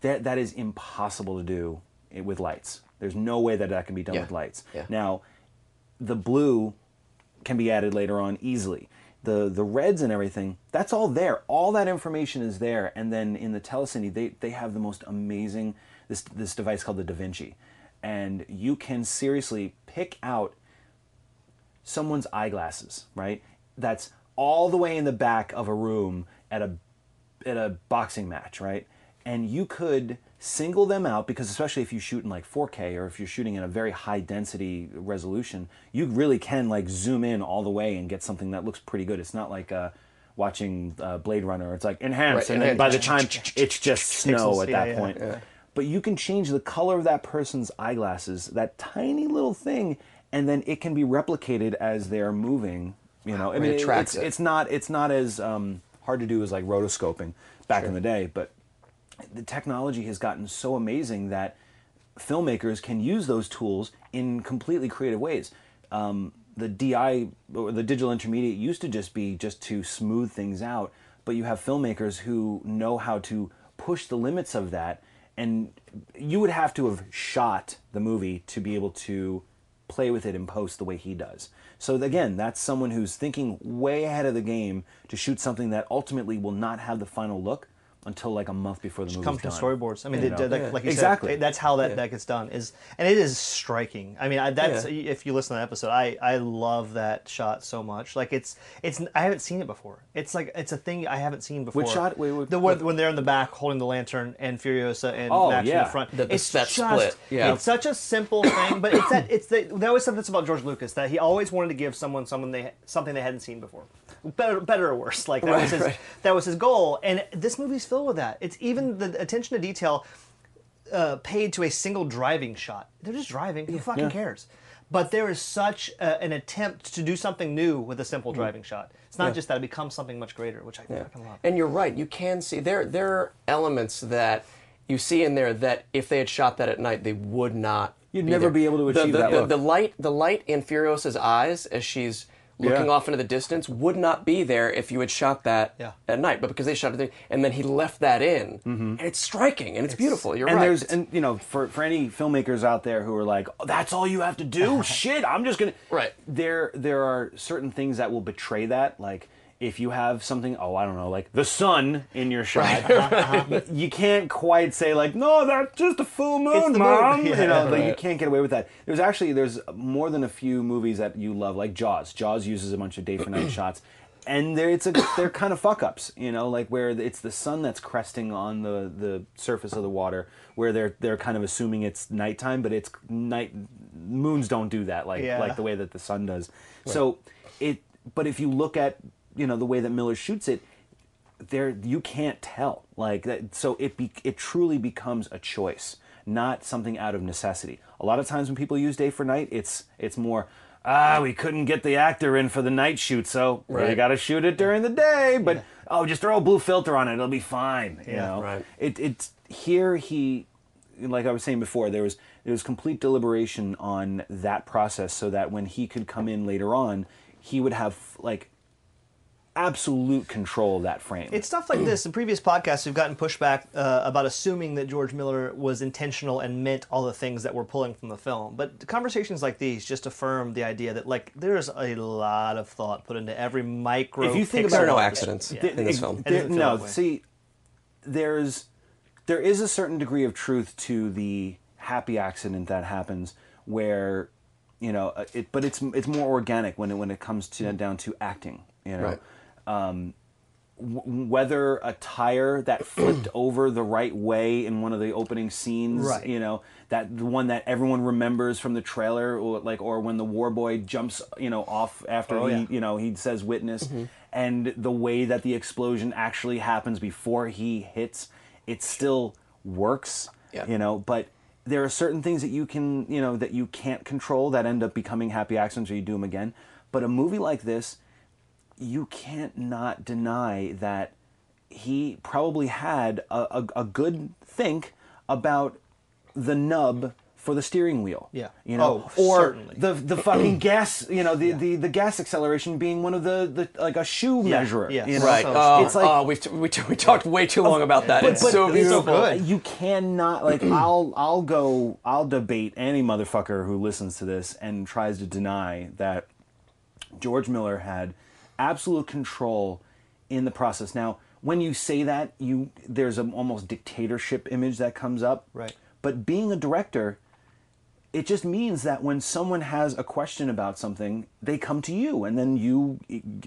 That that is impossible to do with lights. There's no way that that can be done Yeah. with lights. Yeah. Now, the blue can be added later on easily. The the reds and everything, that's all there. All that information is there. And then in the telecine, they, they have the most amazing this this device called the Da Vinci. And you can seriously pick out someone's eyeglasses, right? That's all the way in the back of a room at a at a boxing match, right? And you could single them out because especially if you shoot in like 4K or if you're shooting in a very high density resolution, you really can like zoom in all the way and get something that looks pretty good. It's not like uh, watching uh, Blade Runner. It's like enhanced, Right, and then by the time it's just snow at yeah, that yeah, point. But you can change the color of that person's eyeglasses, that tiny little thing, and then it can be replicated as they're moving You know, I mean, it it's it. it's not it's not as um, hard to do as like rotoscoping back in the day, but the technology has gotten so amazing that filmmakers can use those tools in completely creative ways. Um, the DI or the digital intermediate used to just be just to smooth things out, but you have filmmakers who know how to push the limits of that, and you would have to have shot the movie to be able to play with it in post the way he does. So again, that's someone who's thinking way ahead of the game to shoot something that ultimately will not have the final look until like a month before the movie comes from done. storyboards. I mean, You they- know? they- like you exactly. said, that's how that, that gets done. Is and it is striking. I mean, I, that's if you listen to the episode, I I love that shot so much. Like it's it's I haven't seen it before. It's like it's a thing I haven't seen before. Which shot? Wait, wait, the one what- when they're in the back holding the lantern and Furiosa and Oh, Max in the front. The- the- it's that just, split, yeah. It's such a simple thing, but it's that it's the, they always said this about George Lucas that he always wanted to give someone someone they something they hadn't seen before. Better, better or worse. Like that Right, was his right. that was his goal, and this movie's filled with that. It's even the attention to detail uh, paid to a single driving shot. They're just driving. Who fucking Yeah. cares? But there is such uh, an attempt to do something new with a simple driving shot. It's not Mm. Yeah. just that; it becomes something much greater, which I fucking love. And you're right. You can see there there are elements that you see in there that if they had shot that at night, they would not. You'd be never there. be able to The- achieve the, that the, look. the light, the light in Furiosa's eyes as she's looking Yeah. off into the distance would not be there if you had shot that Yeah. at night. But because they shot it, and then he left that in, mm-hmm. and it's striking and it's, beautiful. You're right. and right. there's and you know for for any filmmakers out there who are like oh, that's all you have to do shit i'm just gonna Right. there there are certain things that will betray that like if you have something oh i don't know like the sun in your shot y- you can't quite say like no that's just a full moon the moon. mom Yeah. you know like you can't get away with that there's actually there's more than a few movies that you love like jaws jaws uses a bunch of day for night shots and they're it's a they're kind of fuck ups, you know, like where it's the sun that's cresting on the the surface of the water, where they're they're kind of assuming it's nighttime, but it's night. Moons don't do that like Yeah. like the way that the sun does. So it, but if you look at you know the way that Miller shoots it, there you can't tell like that. So it be, it truly becomes a choice, not something out of necessity. A lot of times when people use day for night, it's it's more. Ah, we couldn't get the actor in for the night shoot, so we Right. got to shoot it during the day. But oh, just throw a blue filter on it; it'll be fine. You Yeah, know, right. It it's here he, like I was saying before, there was there was complete deliberation on that process, so that when he could come in later on, he would have like absolute control of that frame. It's stuff like this. In previous podcasts, we've gotten pushback uh, about assuming that George Miller was intentional and meant all the things that we're pulling from the film. But conversations like these just affirm the idea that like there's a lot of thought put into every micro. If you think pixel there are no accidents Yeah. in this film. There- no, see, there's there is a certain degree of truth to the happy accident that happens where you know uh, it, but it's it's more organic when it when it comes to down to acting. You know, Right. Um, w- whether a tire that flipped over the right way in one of the opening scenes, Right. you know, that the one that everyone remembers from the trailer, or like, or when the war boy jumps, you know, off after Oh, he, yeah. you know, he says witness, mm-hmm. and the way that the explosion actually happens before he hits, it still works, Yeah. you know, but. There are certain things that you can, you know, that you can't control that end up becoming happy accidents or you do them again. But a movie like this, you can't not deny that he probably had a, a, a good think about the nub for the steering wheel. Yeah. You know, Oh, or certainly. the the fucking gas, you know, the, the, the gas acceleration being one of the, the like a shoe Yeah, measure. yeah. You know? Right. So- Oh, it's like oh, we've t- we, t- we talked way too long about that. it's so it's so beautiful. good. You cannot like I'll I'll go I'll debate any motherfucker who listens to this and tries to deny that George Miller had absolute control in the process. Now, when you say that, you there's an almost dictatorship image that comes up. Right. But being a director, it just means that when someone has a question about something, they come to you, and then you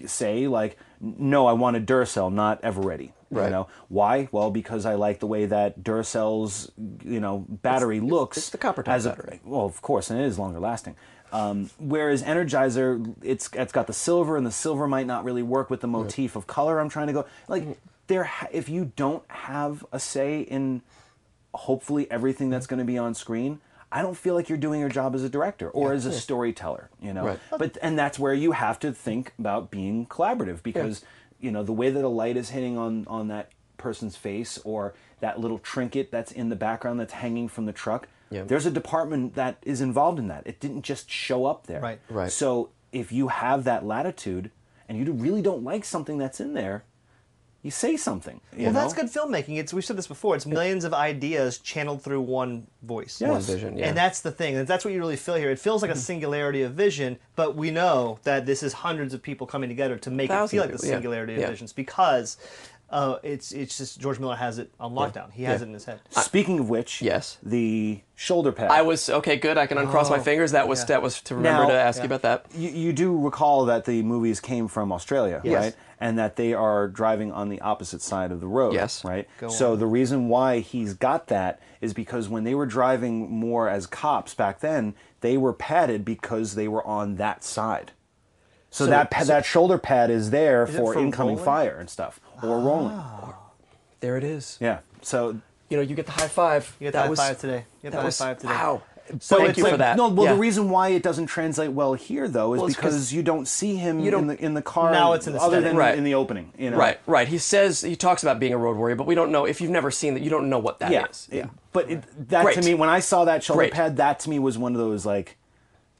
say like, "No, I want a Duracell, not Eveready." You know why? Well, because I like the way that Duracell's you know battery looks. it's the copper type as a- battery. well, of course, and it is longer lasting. Um, whereas Energizer, it's it's got the silver, and the silver might not really work with the motif of color I'm trying to go. Like there, if you don't have a say in hopefully everything that's going to be on screen, I don't feel like you're doing your job as a director or as a storyteller, you know. Right. But and that's where you have to think about being collaborative because you know the way that a light is hitting on on that person's face or that little trinket that's in the background that's hanging from the truck. Yeah. There's a department that is involved in that. It didn't just show up there. Right. Right. So if you have that latitude and you really don't like something that's in there, you say something. you Well, that's good filmmaking. It's we've said this before. It's millions of ideas channeled through one voice. One vision. Yeah. And that's the thing. That's what you really feel here. It feels like a mm-hmm. singularity of vision, but we know that this is hundreds of people coming together to make it feel like the people, yeah. singularity Yeah. of visions because uh, it's it's just George Miller has it on lockdown. He has Yeah. it in his head. Speaking of which, Yes. the shoulder pad. I was okay. Good. I can uncross my Oh, fingers. That was yeah. that was to remember Now- to ask Yeah. you about that. You, you do recall that the movies came from Australia, Yes. right? And that they are driving on the opposite side of the road, Yes. right? Go so on. the reason why he's got that is because when they were driving more as cops back then, they were padded because they were on that side. So, So- that pa- that shoulder pad is there Is it for for incoming rolling? fire and stuff, or rolling. Ah, there it is. Yeah. So You know, you get the high five. You get that the high was, five today. You get that the high was five today. wow. So Thank it's you like- for that. No, well, Yeah. the reason why it doesn't translate well here, though, is Well, 'cause because you don't see him you don't- in the in the car. Now it's an other than Right. in the opening. You know? Right, right. He says he talks about being a road warrior, but we don't know if you've never seen that. You don't know what that is. Yeah. It- but it, that Great. to me, when I saw that shoulder Great. pad, that to me was one of those like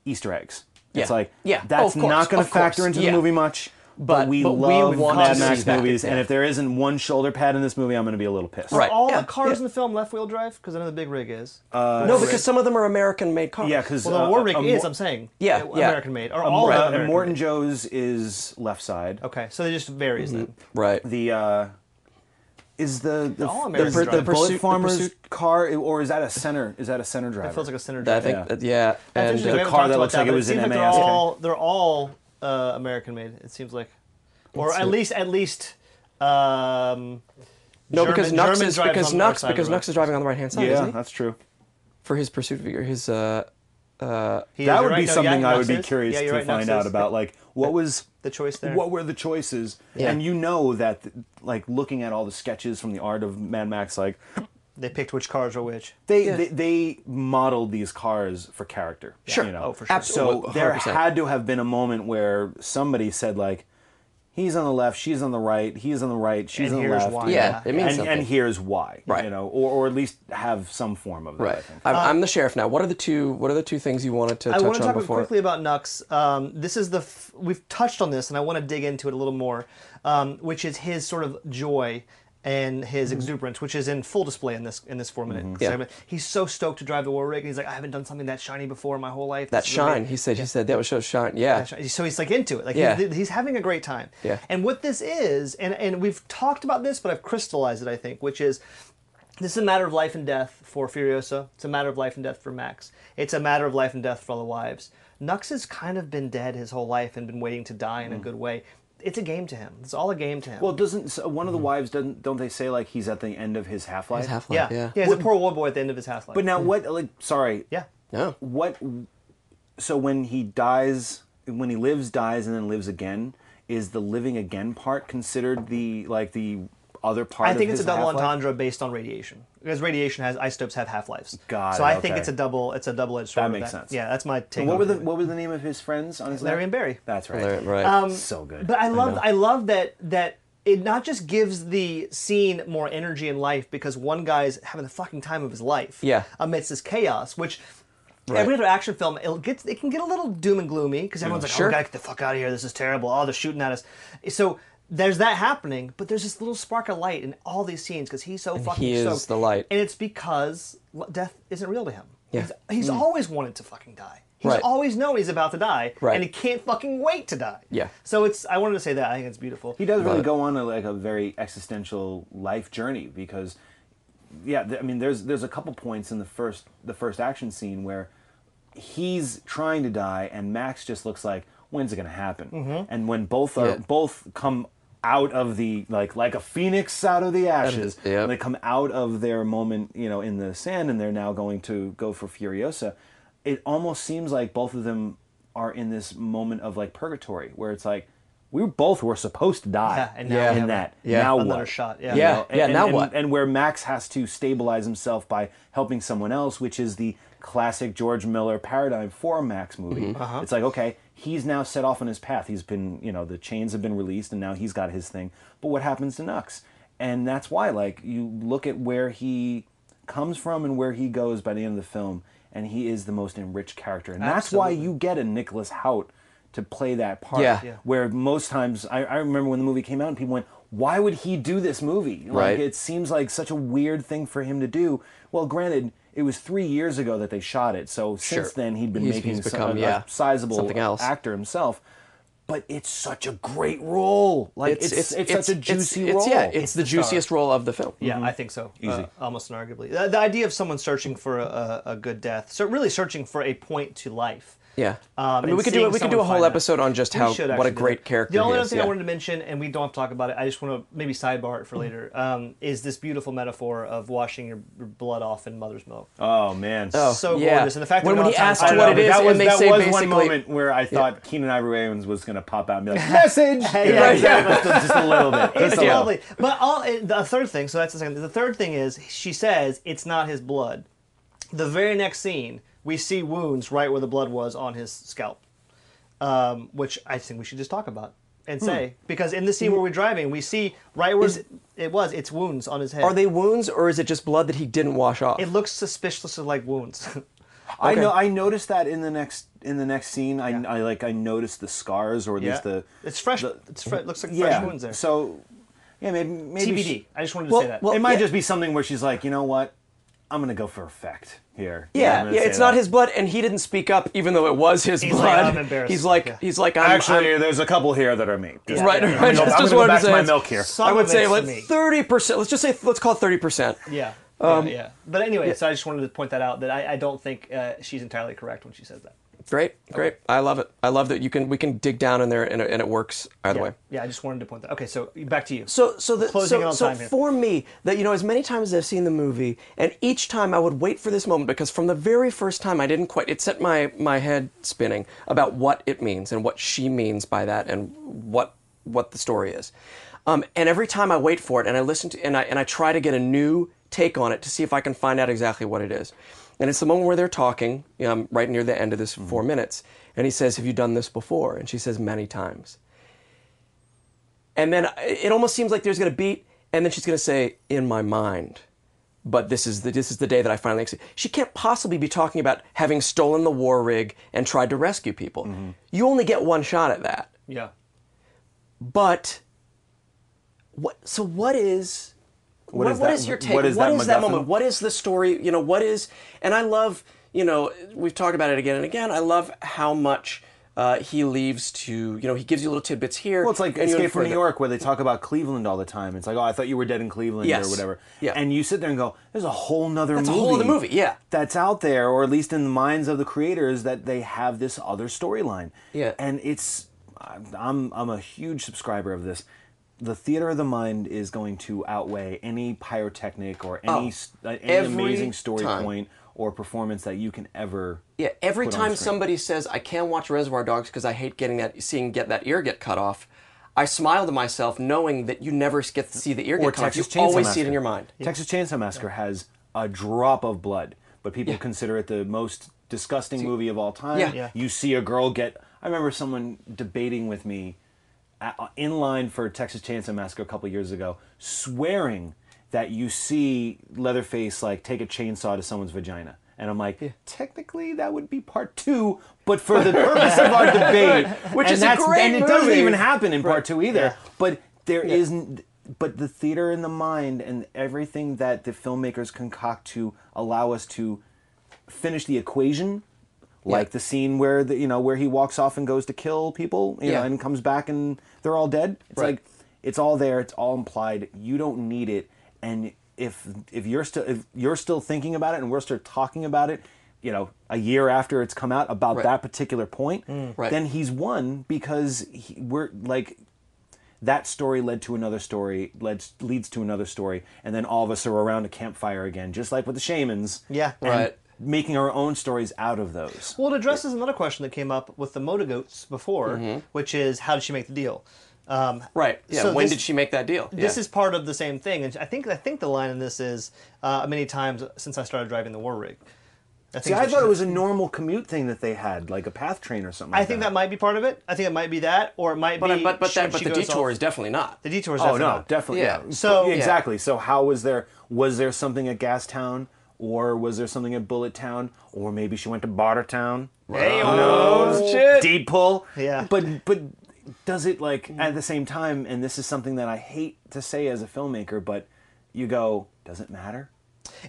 Easter eggs. It's Yeah. like Yeah. that's Oh, not going to factor into Yeah. the movie much. But- we but we love want Mad to Max movies, and if there isn't one shoulder pad in this movie, I'm going to be a little pissed. Right. Are all Yeah, the cars yeah. in the film left wheel drive? Because I know the big rig is. no, because some of them are American-made cars. Yeah, because well, the war rig is. I'm saying. Yeah, Uh, yeah. American made. Or uh, all uh, American Morton made. Joe's is left side. Okay, so it just varies then. right. The uh, is the the, all the, American the, drive. bullet Pursuit- the farmer's Pursuit- car, or is that a center? Is that a center driver? It feels like a center That- I think Yeah. yeah, and interesting. uh, car that looks like it but was seems an like MAS. They're all they're all uh, American made. It seems like, or Let's at see. least at least. Um, no, because Nux German is because on the right Nux side because. Nux is driving on the right hand side. yeah, isn't he? that's true. for his pursuit vehicle, his uh, uh, He that would right, be no, something yeah, I Nux would be curious Yeah, to right, Nux find out is. about. Like, what was the choice there. what were the choices? Yeah. And you know that, like, looking at all the sketches from the art of Mad Max, like They picked which cars are which. they Yeah. they, they modeled these cars for character. Sure. you know? Oh, for sure. Absolutely. So there 100%. had to have been a moment where somebody said like. He's on the left. She's on the right. He's on the right. She's And on the here's left. why. Yeah, it means and, something. and here's why. Right. You know, or, or at least have some form of that. I right. think. I'm, I'm the sheriff now. What are the two? What are the two things you wanted to I touch want to on talk before? quickly about Nux. Um, this is the f- we've touched on this, and I want to dig into it a little more, um, which is his sort of joy and his mm-hmm. exuberance, which is in full display in this in this four minute mm-hmm. Yeah. segment. He's so stoked to drive the war rig. He's like, I haven't done something that shiny before in my whole life. That This shine. He said. He said that was so shine. Yeah. So he's like into it. Like Yeah. he's, he's having a great time. Yeah. And what this is, and and we've talked about this, but I've crystallized it. I think, which is. This is a matter of life and death for Furiosa. It's a matter of life and death for Max. It's a matter of life and death for all the wives. Nux has kind of been dead his whole life and been waiting to die in a mm. good way. It's a game to him. It's all a game to him. Well, doesn't so one of the wives doesn't don't they say like he's at the end of his half life? His half yeah. life. Yeah. yeah, he's a poor war boy at the end of his half life. But now hmm. what? Like, sorry. yeah. No. What? So when he dies, when he lives, dies, and then lives again, is the living again part considered the like the other part? I think of it's a double half-life? entendre based on radiation because radiation has isotopes have half lives. Got so it, I think it's a double. It's a double edged sword. That of makes sense. Yeah, that's my take. What on were it. the What was the name of his friends on his Larry neck? and Barry. That's right. Right. right. Um, so good. But I love I, love that that it not just gives the scene more energy and life because one guy's having the fucking time of his life. Yeah. Amidst this chaos, which Right. every other action film it gets it can get a little doom and gloomy because everyone's like, Sure. "Oh, we gotta get the fuck out of here! This is terrible! Oh, they're shooting at us." So. There's that happening, but there's this little spark of light in all these scenes because he's so fucking he is stoked. the light. and it's because death isn't real to him. Yeah. He's, he's always wanted to fucking die. He's Right. always known he's about to die, Right. and he can't fucking wait to die. Yeah. So it's. I wanted to say that. I think it's beautiful. He does really But- go on a, like a very existential life journey because, yeah, th- I mean, there's there's a couple points in the first the first action scene where he's trying to die and Max just looks like when's it gonna happen? Mm-hmm. And when both are Yeah. both come out of the like like a phoenix out of the ashes, Yep. and they come out of their moment, you know, in the sand, and they're now going to go for Furiosa. It almost seems like both of them are in this moment of like purgatory, where it's like we both were supposed to die Yeah, and now Yeah. in that. Yeah. Now another what? shot. Yeah. Yeah. You know, and, now and- what? And where Max has to stabilize himself by helping someone else, which is the classic George Miller paradigm for a Max movie. Mm-hmm. Uh-huh. It's like, okay, he's now set off on his path. He's been, you know, the chains have been released and now he's got his thing. But what happens to Nux? And that's why, like, you look at where he comes from and where he goes by the end of the film, and he is the most enriched character. And that's why you get a Nicholas Hoult to play that part. Yeah. Yeah. Where most times, I, I remember when the movie came out and people went, why would he do this movie? Like, Right. it seems like such a weird thing for him to do. Well, granted, it was three years ago that they shot it, so Sure. since then he'd been He's- making he's some- become, a, yeah, sizable else. actor himself. But it's such a great role. Like it's it's, such a juicy it's, role. Yeah, it's, the, the star. juiciest role of the film. Yeah, I think so. Easy. Uh, almost unarguably. The, the idea of someone searching for a, a, a good death, so really searching for a point to life. Yeah. Um, I mean, we could do we could do a whole find that. episode on just how what a actually do great that. character The only he other is. thing yeah. I wanted to mention, and we don't have to talk about it, I just want to maybe sidebar it for later, um, is this beautiful metaphor of washing your blood off in mother's milk. Oh man. Oh, so yeah. gorgeous. And the fact that when, we when he asked time to what talk it that was, and they that say was basically, one moment where I thought Keenen Ivory Wayans was going to pop out and be like, message! Yeah, You exactly. just, just a little bit. It's Just lovely. But all, the third thing, so that's the second. The third thing is she says it's not his blood. The very next scene, we see wounds right where the blood was on his scalp, um, which I think we should just talk about Hmm. and say because in the scene where we're driving, we see right where it was. It's wounds on his head. are they wounds or is it just blood that he didn't wash off? It looks suspiciously like wounds. I know. I noticed that in the next in the next scene. I, I like. I noticed the scars or at yeah, least the. it's fresh. the- it's fre- it looks like yeah. fresh wounds there. So, yeah, maybe maybe TBD. she- I just wanted to Well- say that. well, it might yeah. just be something where she's like, you know what, I'm gonna go for effect here. I'm yeah, yeah, say it's not his blood, and he didn't speak up, even though it was his He's like, blood. "I'm embarrassed." He's like, Yeah. he's like, I'm, Actually, I'm, there's a couple here that are me. Just- right. yeah, yeah. I I'm gonna just, go- I'm just gonna back to to say my milk here. Some I would say like thirty percent. Let's just say let's call it thirty percent. Yeah. Um, yeah, yeah. But anyway, so I just wanted to point that out that I, I don't think uh, she's entirely correct when she says that. Great, great. I love it. I love that you can we can dig down in there and it, and it works either Yeah. way. yeah, I just wanted to point that. Okay, so back to you. So, so the, Closing so, on so time here. for me, that you know, as many times as I've seen the movie, and each time I would wait for this moment because from the very first time I didn't quite. It set my my head spinning about what it means and what she means by that and what what the story is. Um, and every time I wait for it and I listen to and I and I try to get a new take on it to see if I can find out exactly what it is. And it's the moment where they're talking, um, right near the end of this four minutes, and he says, "Have you done this before?" And she says, "Many times." And then it almost seems like there's going to beat, and then she's going to say, "In my mind." But this is the this is the day that I finally. Accept. She can't possibly be talking about having stolen the war rig and tried to rescue people. You only get one shot at that. Yeah. But what? So what is? What What, is what that- is your take? what is that that moment? What is the story? You know, what is? And I love. You know, we've talked about it again and again. I love how much uh, he leaves to. You know, he gives you little tidbits here. Well, it's like Escape from New York, where they talk about Cleveland all the time. It's like, oh, I thought you were dead in Cleveland Yes. or whatever. Yeah. And you sit there and go, there's a whole nother That's a whole other movie, yeah. That's out there, or at least in the minds of the creators, that they have this other storyline. Yeah. And it's, I'm, I'm a huge subscriber of this. The theater of the mind is going to outweigh any pyrotechnic or any, Oh, uh, any amazing story time. point or performance that you can ever. Yeah, every put time screen. somebody says I can't watch Reservoir Dogs because I hate getting that seeing get that ear get cut off, I smile to myself knowing that you never get to see the ear or get cut off. You Texas Chainsaw always Massacre. see it in your mind. Texas Chainsaw Massacre has a drop of blood, but people consider it the most disgusting movie of all time. Yeah. Yeah. You see a girl get. I remember someone debating with me at, in line for Texas Chainsaw Massacre a couple years ago, swearing that you see Leatherface like take a chainsaw to someone's vagina. And I'm like, technically that would be part two, but for the purpose of our debate, Which and is that's- great and it doesn't even happen in part two either. But there isn't. But the theater in the mind and everything that the filmmakers concoct to allow us to finish the equation, like Yeah. the scene where the you know where he walks off and goes to kill people, you know, and comes back and they're all dead. It's Right. like it's all there. It's all implied. You don't need it. And if if you're still if you're still thinking about it and we're still talking about it, you know, a year after it's come out about Right. that particular point, mm. Right. then he's won because he, we're like that story led to another story, led, leads to another story, and then all of us are around a campfire again, just like with the shamans. Yeah. And Right. Making our own stories out of those. Well, it addresses another question that came up with the Moda Goats before, which is how did she make the deal? Um, Right. Yeah. So when this- did she make that deal? This Yeah. is part of the same thing, and I think I think the line in this is uh, many times since I started driving the war rig. I See, I thought it was a normal commute thing that they had, like a path train or something. I like think that might be part of it. I think it might be that, or it might But be. but but that but the detour off- is definitely not. the detour is Oh no, not. definitely. Yeah. Yeah. So- exactly. So how was there? Was there something at Gastown, or was there something at Bullet Town, or maybe she went to Bartertown? Hey, Who oh, knows? shit. Deep pull. Yeah. But but does it like at the same time? And this is something that I hate to say as a filmmaker, but you go, does it matter?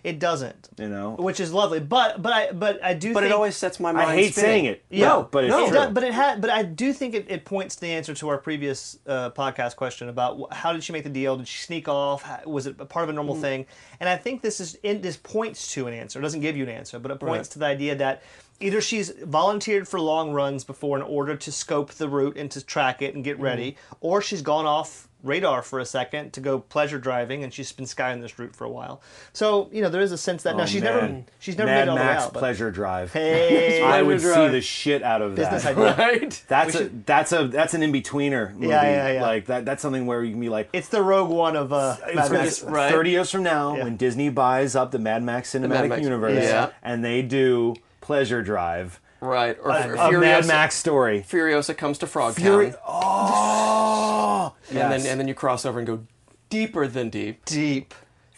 It doesn't, You know. which is lovely. But but I but I do. But think, it always sets my mind. I hate spinning. saying it. Yeah. No, but it's No. It true. does, but it had. But I do think it, it points to the answer to our previous uh, podcast question about wh- how did she make the deal? Did she sneak off? How, was it a part of a normal thing? And I think this is in, this points to an answer. It doesn't give you an answer, but it points Right. to the idea that either she's volunteered for long runs before in order to scope the route and to track it and get ready, or she's gone off radar for a second to go pleasure driving and she's been skying this route for a while. So you know there is a sense that now Oh, she's never she's never Mad made it all the way Max out. Pleasure Drive. Hey, I would Pleasure see the shit out of business that. idea. Right. That's a that's a that's an in betweener movie. Yeah, yeah, yeah. Like that that's something where you can be like It's the Rogue One of uh, Mad Max. Right. 30 years from now Yeah. when Disney buys up the Mad Max cinematic Mad Max- universe Yeah. and they do Pleasure Drive. Right. Or A, F- a Mad Max story. Furiosa comes to Frog Fury. Town, Oh, and yes. then and then you cross over and go deeper than deep. Deep.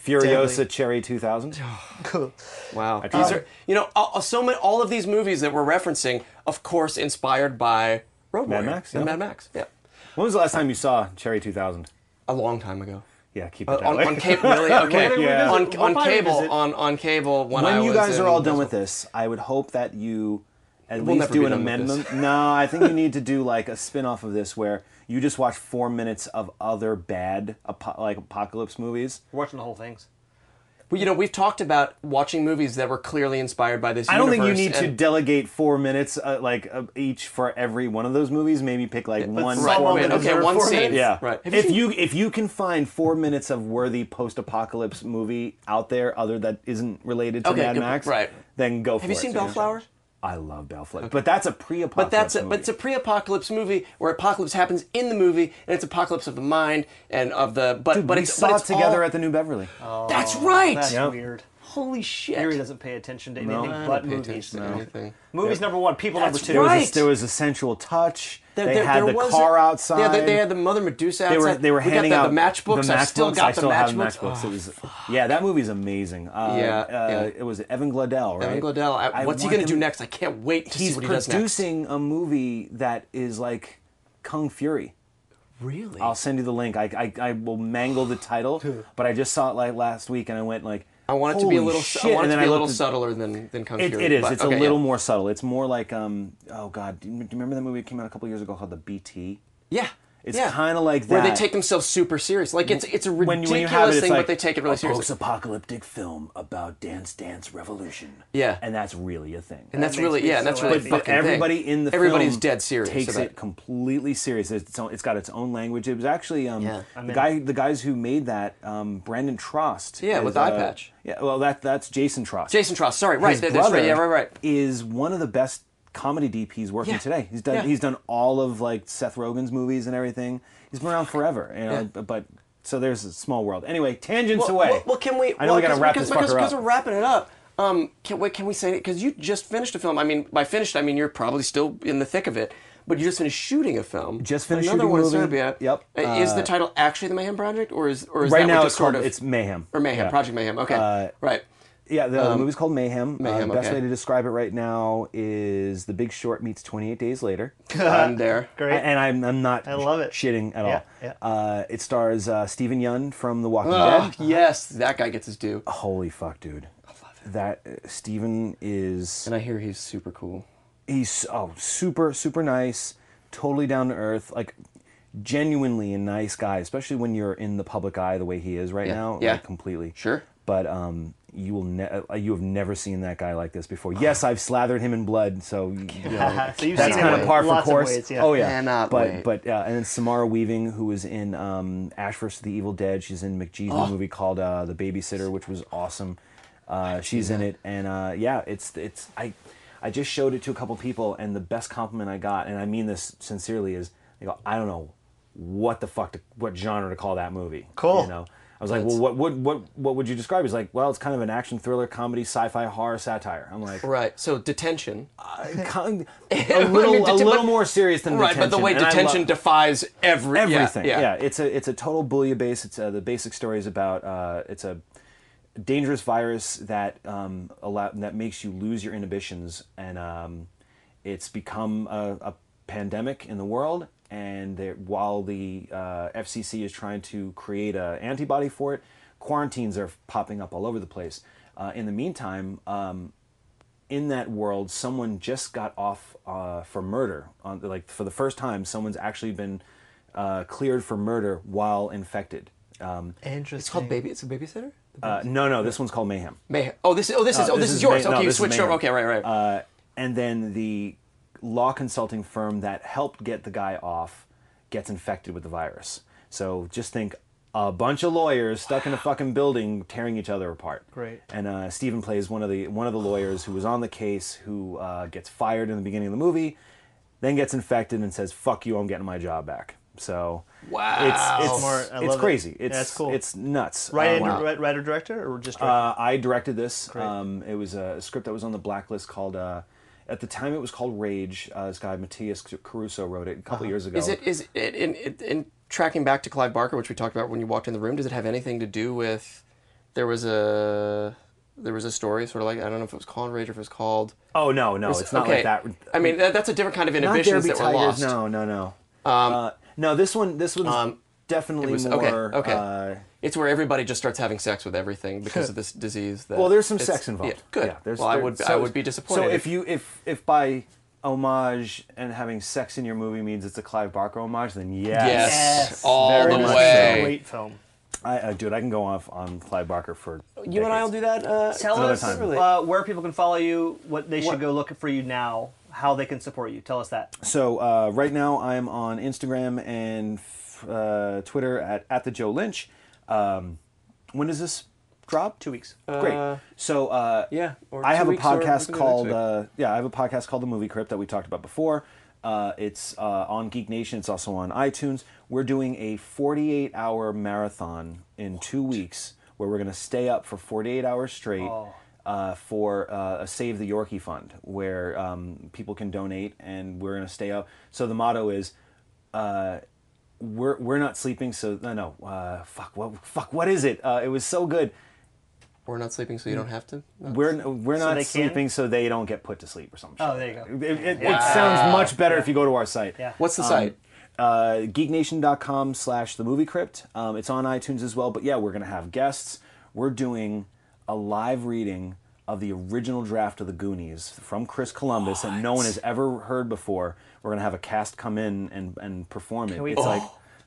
Furiosa Deadly. Cherry 2000. Wow. I These tried. are you know all, so many all of these movies that we're referencing, of course, inspired by Road Mad Warrior Max, and yeah. Mad Max. Yeah. When was the last time you saw Cherry 2000? A long time ago. Yeah, keep it Uh, that on, way. on cable, really? Okay. Yeah. On, on cable, on on cable. When, when I you was guys are all done with this, I would hope that you at We'll least never do an amendment. No, I think you need to do like a spin-off of this where you just watch four minutes of other bad apo- like apocalypse movies. We're watching the whole things. Well, you know, we've talked about watching movies that were clearly inspired by this. I don't think you universe, need to delegate four minutes uh, like uh, each for every one of those movies. Maybe pick like one. Right, Someone wait, okay, one four scene. minutes. Yeah, Right. Have If seen- you if you can find four minutes of worthy post-apocalypse movie out there, other that isn't related to Okay, Mad Max, right. Then go for it. Have you it. seen So Bellflower? I love Bellflower, but that's a pre-apocalypse. But that's a, movie. but it's a pre-apocalypse movie where apocalypse happens in the movie, and it's apocalypse of the mind and of the. But Dude, but we it's saw but it it's together all- at the New Beverly. Oh, that's right. That's Yep. weird. Holy shit. Yuri doesn't pay attention to anything I don't but pay movies. attention to anything. Movies number one, people That's number two. There was, right. a, there was a sensual touch. There- they there- had there the was car a- outside. Yeah, they, they had the Mother Medusa outside. They were they were we handing got out the, the matchbooks. The I still matchbooks. got I still the have matchbooks. matchbooks. Oh, it was, yeah, that movie's amazing. Uh, Yeah, uh, yeah. it was Evan Glodell, right? Evan Glodell. I, I what's he want going to do him- next? I can't wait to He's see what he does next. producing a movie that is like Kung Fury. Really? I'll send you the link. I, I, I will mangle the title, but I just saw it like last week and I went like, I want it to be a little. shit," I want and it to be a I little looked at- subtler than than Kung It, Fury. it is. but- It's okay, a little yeah. more subtle. It's more like um. Oh God, do you, do you remember that movie that came out a couple years ago called The FP? Yeah. It's yeah. kind of like that. where they take themselves super serious. Like it's it's a when ridiculous you, when you have it, it's thing, like but they take it really a seriously. post-apocalyptic film about Dance Dance Revolution. Yeah. and that's really a thing. And that's makes really yeah, so and that's really but, fucking but thing. everybody in the everybody's film dead serious takes about it completely serious. It's, own, it's got its own language. It was actually um, Yeah. I'm the guy, the guys who made that, um, Brandon Trost. Yeah, is, with uh, Eye Patch. Yeah, well, that that's Jason Trost. Jason Trost. Sorry, right? His that- that's brother right. Yeah, right, right. Is one of the best comedy DPs working Yeah. today. He's done Yeah. he's done all of like Seth Rogen's movies and everything. He's been around forever. You know, Yeah. but, so there's a small world. Anyway, tangents Well, away. well, well, can we? I know well, we gotta because- wrap because, this because, because we're wrapping it up. Um, can wait? Can we say it? Because you just finished a film. I mean, by finished, I mean you're probably still in the thick of it. But you just finished shooting a film. Just finished another shooting one in movie. Serbia. Yep. Uh, is Uh, the title actually the Mayhem Project, or is or is right now it's sort called of it's Mayhem or Mayhem Yeah. Project Mayhem? Okay, Uh, right. Yeah, the, the movie's called Mayhem. Mayhem, Uh, best okay. way to describe it right now is The Big Short meets 28 Days Later. I'm there. Great. And I'm, I'm not I love it. shitting at Yeah, all. yeah. Uh, it stars uh, Steven Yeun from The Walking Oh, Dead. yes, that guy gets his due. Holy fuck, dude. That uh, Steven is And I hear he's super cool. he's oh super super nice, totally down to earth, like genuinely a nice guy, especially when you're in the public eye the way he is right Yeah, now. yeah. like, completely. Sure. But um, you will ne- uh, you have never seen that guy like this before. Yes, I've slathered him in blood, so you know, So you've that's seen kind of par for lots course. ways, yeah. Oh yeah, Cannot but wait. but uh, and then Samara Weaving, who was in um, Ash vs. the Evil Dead, she's in McG's Oh. new movie called uh, The Babysitter, which was awesome. Uh, she's in it, and uh, yeah, it's it's I I just showed it to a couple people, and the best compliment I got, and I mean this sincerely, is they go, I don't know what the fuck to, what genre to call that movie. Cool. You know. I was like, well, what, what, what, what would you describe? He's like, well, it's kind of an action thriller, comedy, sci-fi, horror, satire. I'm like, Right. So detention. kind I a little, a little but- more serious than Right, detention. but the way and detention love- defies every everything. Yeah, Yeah, it's a it's a total Boolean base. It's uh, the basic story is about uh, it's a dangerous virus that um, allow that makes you lose your inhibitions, and um, it's become a, a pandemic in the world. And there- while the uh, FCC is trying to create an antibody for it, quarantines are popping up all over the place. Uh, in the meantime, um, in that world, someone just got off uh, for murder. On like for the first time, someone's actually been uh, cleared for murder while infected. Um, Interesting. It's called baby. It's a babysitter. uh, no, no, this one's called Mayhem. Mayhem. Oh, this. Oh, this is. Oh, this, is yours. May- no, okay, you this switched over. Okay, right, right. Uh, and then the law consulting firm that helped get the guy off gets infected with the virus. So just think a bunch of lawyers stuck in a fucking building tearing each other apart. Great. And uh, Steven plays one of the one of the lawyers who was on the case who uh, gets fired in the beginning of the movie, then gets infected and says "fuck you, I'm getting my job back." So Wow. it's it's, it's love it. crazy. Yeah, It's that's cool. It's nuts. Writer, Um, wow. writer, director, or just director? uh, I directed this. Um, it was a script that was on the blacklist called. Uh, at the time, it was called Rage. Uh, this guy Matias Caruso wrote it a couple years ago. Uh-huh. Is it is it in, in in tracking back to Clive Barker, which we talked about when you walked in the room? Does it have anything to do with? There was a there was a story, sort of like I don't know if it was called Rage or if it was called. Oh no, no, it's not okay. like that. I mean, that, that's a different kind of inhibitions that were Tigers. lost. No, no, no. uh, no, this one, this one's Um, definitely It was okay. Okay. Uh, it's where everybody just starts having sex with everything because of this disease. That well, there's some sex involved. Yeah, good. Yeah, there's, well, I there- would I would be disappointed. So if you if if by homage and having sex in your movie means it's a Clive Barker homage, then yes. Yes. all Very the much way. so. Great film. I, uh, dude, I can go off on Clive Barker for. you and I will do that. Uh, Tell us time. uh, where people can follow you, what they should What- go look for you now, how they can support you. Tell us that. So uh, right now I'm on Instagram and uh, Twitter at at the Joe Lynch. Um, when does this drop? Two weeks. Great. So uh, yeah, I have a weeks, or we podcast called uh, yeah I have a podcast called The Movie Crypt that we talked about before. Uh, it's uh, on Geek Nation. It's also on iTunes. We're doing a 48 hour marathon in two weeks where we're going to stay up for 48 hours straight. Oh. Uh, for uh, a Save the Yorkie Fund, where um, people can donate, and we're going to stay up. So the motto is, uh, we're we're not sleeping. So no, no, uh, fuck, what, fuck, what is it? Uh, it was so good. We're not sleeping, so you don't have to. No. We're we're So not they can? sleeping, so they don't get put to sleep or something. Oh, there you go. It, it, it sounds much better if you go to our site. Yeah. What's the site? Uh, geeknation.com slash the movie crypt. Um, it's on iTunes as well. But yeah, we're going to have guests. We're doing a live reading of the original draft of the Goonies from Chris Columbus that no one has ever heard before. We're going to have a cast come in and, and perform it. we- it's like,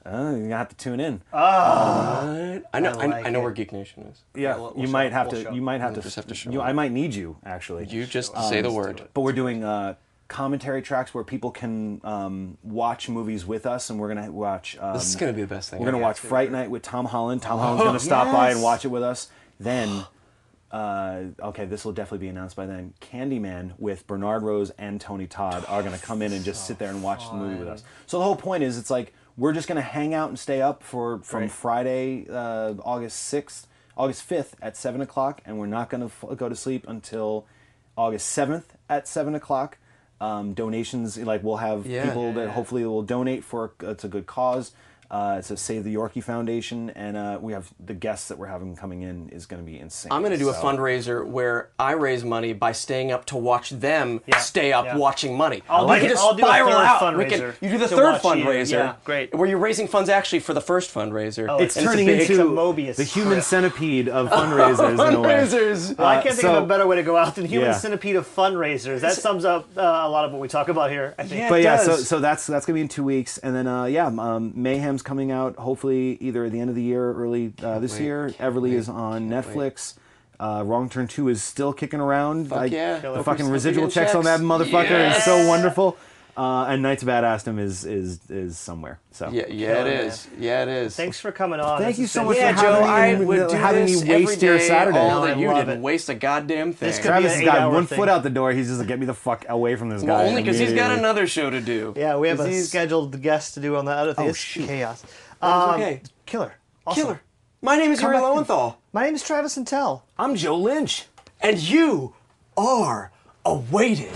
uh, you're going to have to tune in. I know. I, like I know it. where Geek Nation is. yeah, we'll- you we'll might have we'll to. You might have to. just have to show you. I might need you actually. You just say the word. But we're doing uh, commentary tracks where people can um, watch movies with us, and we're gonna watch. Um, This is gonna be the best thing. We're gonna watch Fright Night with Tom Holland. Tom Holland's gonna stop by and watch it with us. Then, uh, okay, this will definitely be announced by then. Candyman with Bernard Rose and Tony Todd are gonna come in and just sit there and watch the movie with us. So the whole point is, it's like we're just gonna hang out and stay up for from Right. Friday, uh, August sixth, August fifth at seven o'clock, and we're not gonna f- go to sleep until August seventh at seven o'clock. Um, donations, like we'll have Yeah. people that hopefully will donate for it's a good cause. Uh, it's a Save the Yorkie Foundation, and uh, we have the guests that we're having coming in is going to be insane. I'm going to do a fundraiser where I raise money by staying up to watch them Yeah, stay up yeah. watching money. I'll we do can the- just I'll do a spiral third out. We can- fundraiser you do the third watch you. fundraiser. Yeah, great. Where you're raising funds actually for the first fundraiser. Oh, It's And it's turning a big- into Mobius. the human centipede of fundraisers in a way. fundraisers. Well, I can't think so- of a better way to go out than human Yeah. centipede of fundraisers. That sums up uh, a lot of what we talk about here. I think. Yeah. But It yeah, so so that's that's gonna be in two weeks, and then uh, yeah, um, Mayhem's coming out hopefully either at the end of the year, or early uh, this wait, year. Everly wait, is on Netflix. Uh, Wrong Turn Two is still kicking around. Fuck I- yeah. the Hope fucking residual getting checks on that checks. motherfucker is so wonderful. Uh, and Knights of Badassdom is is is somewhere. So Yeah, yeah, it man. Yeah, it is. Thanks for coming on. Thank This you so much Yeah, for Joe, having I me- would do having this me waste every your Saturday. All No, that I you didn't it. waste a goddamn thing. This could be Travis an has got one thing. foot out the door. He's just like, get me the fuck away from this guy. well, only because he's got another show to do. Yeah, we have a he's- scheduled guest to do on the other thing. Oh, it's shoot. chaos. Um, okay. Killer. Awesome. Killer. My name is Come Yuri. Lowenthal, My name is Travis Intel. I'm Joe Lynch. and you are awaited.